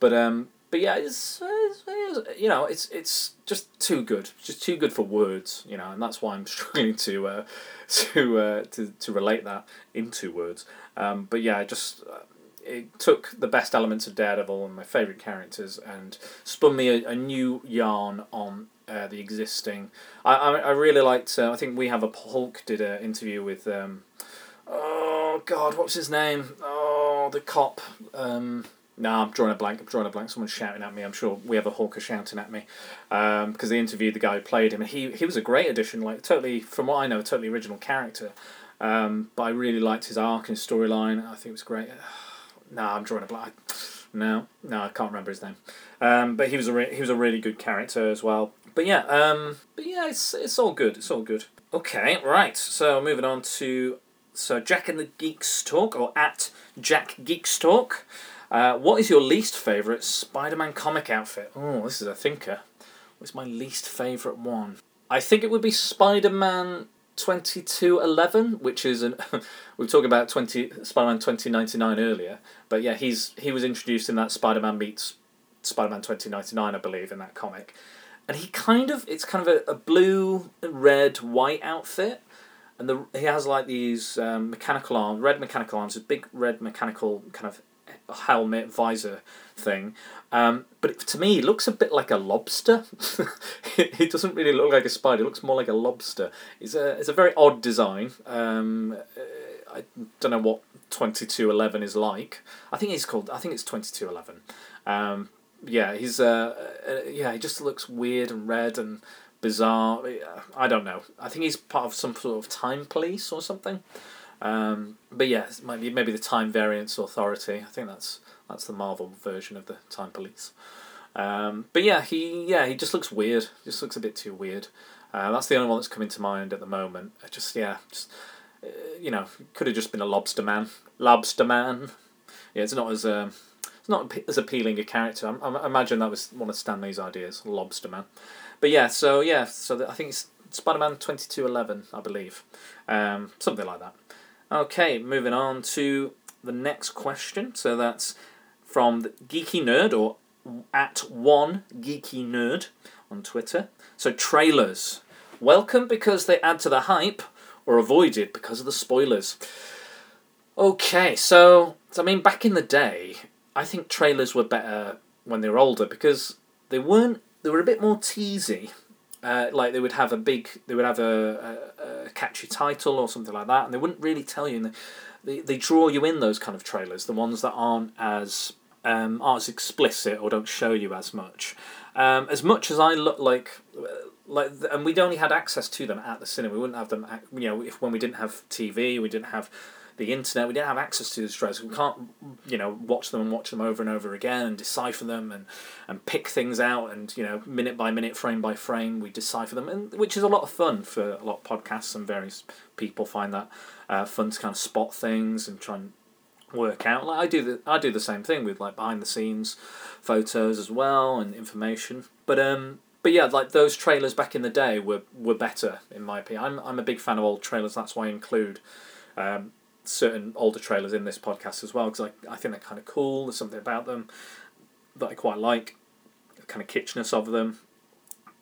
But um, but yeah, it's, it's, it's, you know it's it's just too good, it's just too good for words, you know, and that's why I'm struggling to uh, to uh, to to relate that into words. Um, but yeah, just uh, it took the best elements of Daredevil and my favorite characters and spun me a, a new yarn on uh, the existing. I, I I really liked. Uh, I think we have a Hulk did an interview with. Um, oh God, what's his name? Oh, the cop. Um, no, I'm drawing a blank. I'm drawing a blank. Someone's shouting at me. I'm sure we have a hawker shouting at me because um, they interviewed the guy who played him, and he he was a great addition. Like totally, from what I know, a totally original character. Um, but I really liked his arc and storyline. I think it was great. no, I'm drawing a blank. No, no, I can't remember his name. Um, but he was a re- he was a really good character as well. But yeah, um, but yeah, it's it's all good. It's all good. Okay, right. So moving on to so Jack and the Geeks talk or at Jack Geeks talk. Uh, what is your least favourite Spider Man comic outfit? Oh, this is a thinker. What's my least favourite one? I think it would be Spider Man 2211, which is an. we were talking about 20, Spider Man 2099 earlier, but yeah, he's he was introduced in that Spider Man meets Spider Man 2099, I believe, in that comic. And he kind of. It's kind of a, a blue, red, white outfit and the he has like these um, mechanical arms, red mechanical arms, a big red mechanical kind of helmet visor thing. Um, but to me, looks a bit like a lobster. it, it, doesn't really look like a spider. It looks more like a lobster. It's a it's a very odd design. Um, uh, I don't know what twenty two eleven is like. I think it's called. I think it's twenty two eleven. Um, yeah, he's uh, uh, yeah, he just looks weird and red and bizarre. I don't know. I think he's part of some sort of time police or something. Um, but yeah, maybe maybe the Time Variance Authority. I think that's that's the Marvel version of the Time Police. Um, but yeah, he yeah he just looks weird. Just looks a bit too weird. Uh, that's the only one that's coming to mind at the moment. Just yeah, just uh, you know, could have just been a lobster man. Lobster man. Yeah, it's not as um, it's not as appealing a character. I, I imagine that was one of Stan Lee's ideas, Lobster Man. But yeah, so yeah, so the, I think it's Spider Man twenty two eleven, I believe, um, something like that. Okay, moving on to the next question. So that's from Geeky Nerd or at one Geeky Nerd on Twitter. So trailers, welcome because they add to the hype, or avoided because of the spoilers. Okay, so, so I mean, back in the day, I think trailers were better when they were older because they weren't. They were a bit more teasy. Uh, like they would have a big, they would have a, a, a, catchy title or something like that, and they wouldn't really tell you. And they, they draw you in those kind of trailers, the ones that aren't as um, aren't as explicit or don't show you as much. Um, as much as I look like, like, and we'd only had access to them at the cinema. We wouldn't have them, you know, if when we didn't have TV, we didn't have the internet. We didn't have access to these trailers. We can't, you know, watch them and watch them over and over again and decipher them and, and pick things out and you know minute by minute, frame by frame, we decipher them, and which is a lot of fun for a lot of podcasts and various people find that uh, fun to kind of spot things and try and work out. Like I do the I do the same thing with like behind the scenes photos as well and information. But um but yeah, like those trailers back in the day were were better in my opinion. I'm I'm a big fan of old trailers. That's why I include um, certain older trailers in this podcast as well because I, I think they're kind of cool. There's something about them that I quite like, the kind of kitschness of them.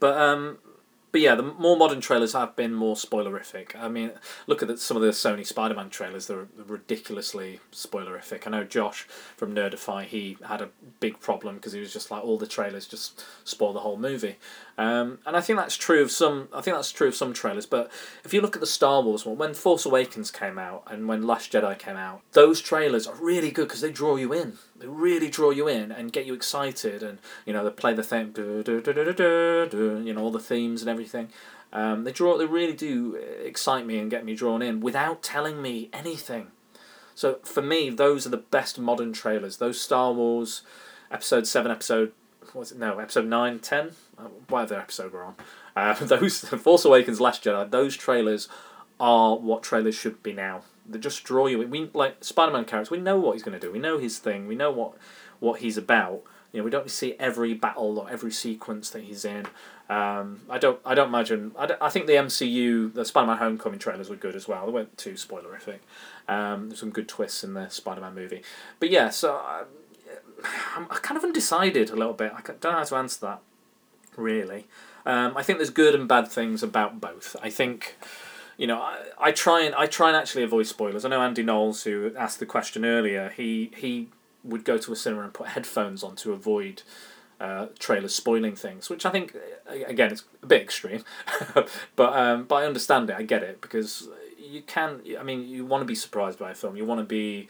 But um, but yeah, the more modern trailers have been more spoilerific. I mean, look at the, some of the Sony Spider-Man trailers; they're ridiculously spoilerific. I know Josh from Nerdify he had a big problem because he was just like all the trailers just spoil the whole movie, um, and I think that's true of some. I think that's true of some trailers. But if you look at the Star Wars one, when Force Awakens came out and when Last Jedi came out, those trailers are really good because they draw you in. They really draw you in and get you excited, and you know they play the theme, you know all the themes and everything. Um, they draw. They really do excite me and get me drawn in without telling me anything. So for me, those are the best modern trailers. Those Star Wars, Episode Seven, Episode was it no Episode nine, ten, uh, whatever episode we're on. Uh, those Force Awakens, Last Jedi. Those trailers are what trailers should be now they just draw you. We like Spider-Man characters. We know what he's going to do. We know his thing. We know what what he's about. You know, we don't see every battle or every sequence that he's in. Um, I don't. I don't imagine. I, don't, I think the MCU, the Spider-Man Homecoming trailers were good as well. They weren't too spoilerific. Um, there's some good twists in the Spider-Man movie. But yeah, so I, I'm kind of undecided a little bit. I don't know how to answer that. Really, um, I think there's good and bad things about both. I think you know, I, I try and I try and actually avoid spoilers. I know Andy Knowles, who asked the question earlier, he he would go to a cinema and put headphones on to avoid uh, trailers spoiling things, which I think again it's a bit extreme, but um, but I understand it. I get it because you can. I mean, you want to be surprised by a film. You want to be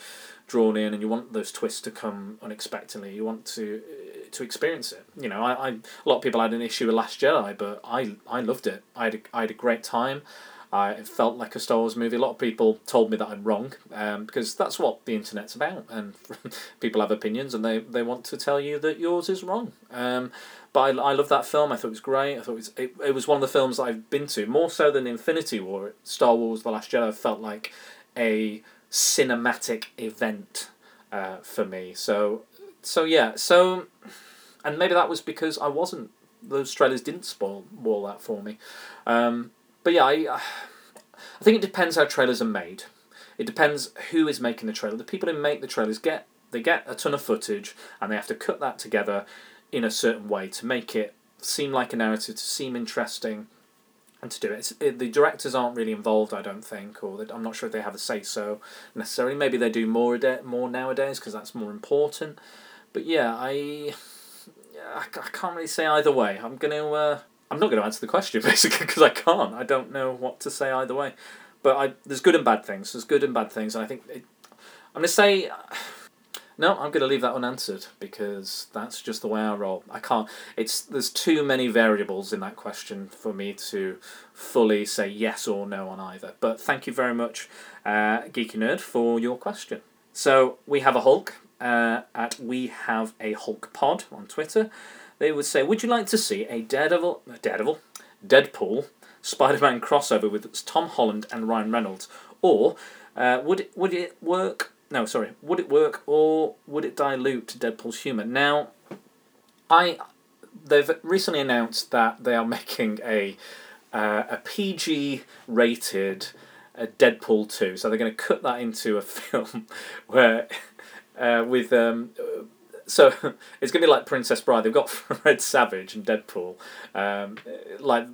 drawn in, and you want those twists to come unexpectedly. You want to to experience it. You know, I, I a lot of people had an issue with Last Jedi, but I I loved it. I had a, I had a great time. I, it felt like a Star Wars movie. A lot of people told me that I'm wrong um, because that's what the internet's about, and people have opinions and they, they want to tell you that yours is wrong. Um, but I, I love that film. I thought it was great. I thought it was, it, it was one of the films that I've been to more so than Infinity War. Star Wars: The Last Jedi felt like a cinematic event uh, for me. So so yeah. So and maybe that was because I wasn't. Those trailers didn't spoil all that for me. Um, but yeah, I, I think it depends how trailers are made. It depends who is making the trailer. The people who make the trailers get they get a ton of footage and they have to cut that together in a certain way to make it seem like a narrative, to seem interesting, and to do it. it the directors aren't really involved, I don't think, or I'm not sure if they have a say so necessarily. Maybe they do more more nowadays because that's more important. But yeah, I, I, I can't really say either way. I'm gonna. Uh, I'm not to answer the question basically because I can't. I don't know what to say either way. But I there's good and bad things. There's good and bad things, and I think it, I'm to say no, I'm going to leave that unanswered because that's just the way I roll. I can't. It's there's too many variables in that question for me to fully say yes or no on either. But thank you very much, uh, Geeky Nerd, for your question. So we have a Hulk uh, at we have a Hulk pod on Twitter. They would say, would you like to see a Daredevil, Daredevil, Deadpool, Spider-Man crossover with Tom Holland and Ryan Reynolds, or uh, would would it work no, sorry. Would it work or would it dilute Deadpool's humour? Now, I they've recently announced that they are making a uh, a PG rated uh, Deadpool two. So they're going to cut that into a film where uh, with um, so it's going to be like Princess Bride. They've got Fred Savage and Deadpool, um, like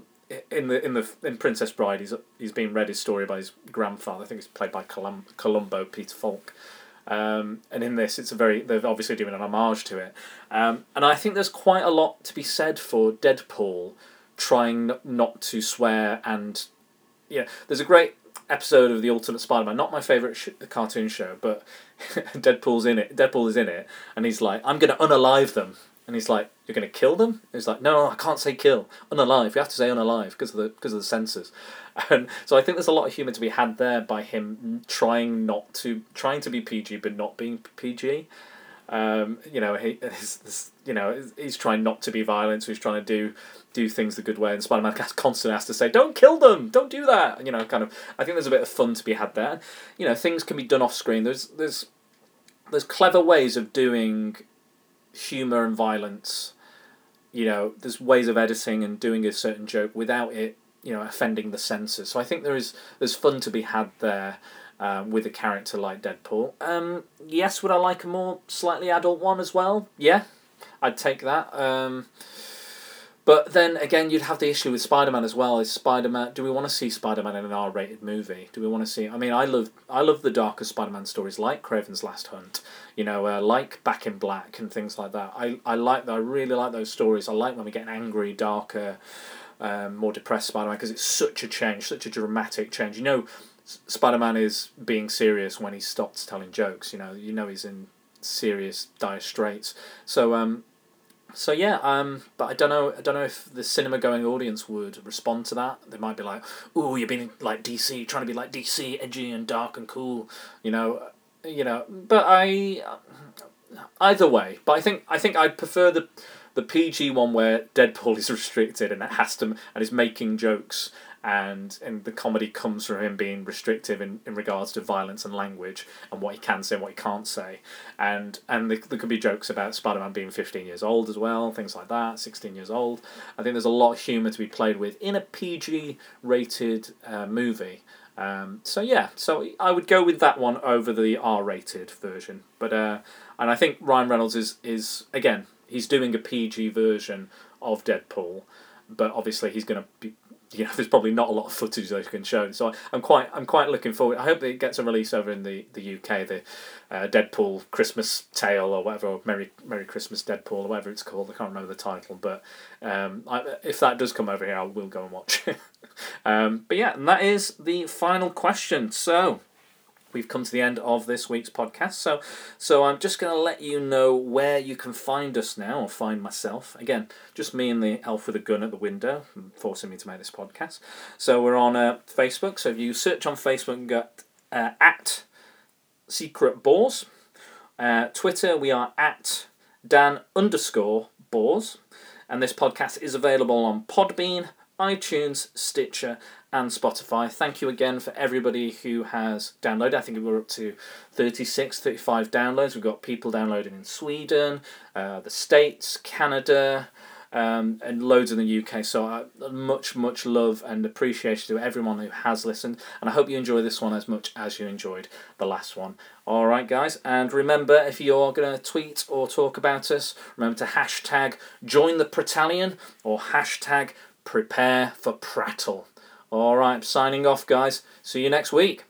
in the in the in Princess Bride, he's he's being read his story by his grandfather. I think it's played by Colum, Columbo Peter Falk. Um, and in this, it's a very they're obviously doing an homage to it, um, and I think there's quite a lot to be said for Deadpool trying not to swear and yeah. There's a great episode of the Ultimate Spider-Man, not my favorite sh- cartoon show, but Deadpool's in it. Deadpool is in it, and he's like, "I'm gonna unalive them," and he's like, "You're gonna kill them?" he's like, "No, I can't say kill. Unalive. You have to say unalive because of the because of the censors." And so I think there's a lot of humour to be had there by him trying not to trying to be PG but not being PG. Um, you know, he, he's, you know, he's trying not to be violent, so he's trying to do do things the good way. And Spider Man constantly has to say, "Don't kill them! Don't do that!" You know, kind of. I think there's a bit of fun to be had there. You know, things can be done off screen. There's there's there's clever ways of doing humor and violence. You know, there's ways of editing and doing a certain joke without it, you know, offending the censors. So I think there is there's fun to be had there. Uh, with a character like Deadpool. Um, yes, would I like a more slightly adult one as well? Yeah, I'd take that. Um, but then again, you'd have the issue with Spider Man as well. Is Spider Man? Do we want to see Spider Man in an R rated movie? Do we want to see? I mean, I love I love the darker Spider Man stories like Kraven's Last Hunt, you know, uh, like Back in Black and things like that. I I like I really like those stories. I like when we get an angry, darker, um, more depressed Spider Man because it's such a change, such a dramatic change. You know, Spider Man is being serious when he stops telling jokes. You know, you know he's in serious dire straits. So um, so yeah, um, but I don't know. I don't know if the cinema going audience would respond to that. They might be like, "Ooh, you're being like DC, trying to be like DC, edgy and dark and cool," you know, you know. But I, either way, but I think I think I'd prefer the the PG one where Deadpool is restricted and it has to and is making jokes and and the comedy comes from him being restrictive in, in regards to violence and language and what he can say and what he can't say. And and there, there could be jokes about Spider-Man being 15 years old as well things like that 16 years old. I think there's a lot of humour to be played with in a PG rated uh, movie. Um, so yeah so I would go with that one over the R rated version. But uh, and I think Ryan Reynolds is is again he's doing a PG version of Deadpool but obviously he's going to be you know, there's probably not a lot of footage they can show. So I'm quite, I'm quite looking forward. I hope it gets a release over in the, the UK, the uh, Deadpool Christmas Tale or whatever, or Merry Merry Christmas Deadpool or whatever it's called. I can't remember the title, but um, I, if that does come over here, I will go and watch it. um, but yeah, and that is the final question. So we've come to the end of this week's podcast. So, so I'm just going to let you know where you can find us now, or find myself. Again, just me and the elf with a gun at the window, forcing me to make this podcast. So we're on uh, Facebook. So if you search on Facebook and get uh, at Secret Boars, uh, Twitter we are at Dan underscore Boars, and this podcast is available on Podbean, iTunes, Stitcher, and Spotify. Thank you again for everybody who has downloaded. I think we're up to 36, 35 downloads. We've got people downloading in Sweden, uh, the States, Canada, um, and loads in the UK. So uh, much, much love and appreciation to everyone who has listened. And I hope you enjoy this one as much as you enjoyed the last one. All right, guys. And remember, if you're going to tweet or talk about us, remember to hashtag join the Pratalion or hashtag prepare for prattle. All right, signing off, guys. See you next week.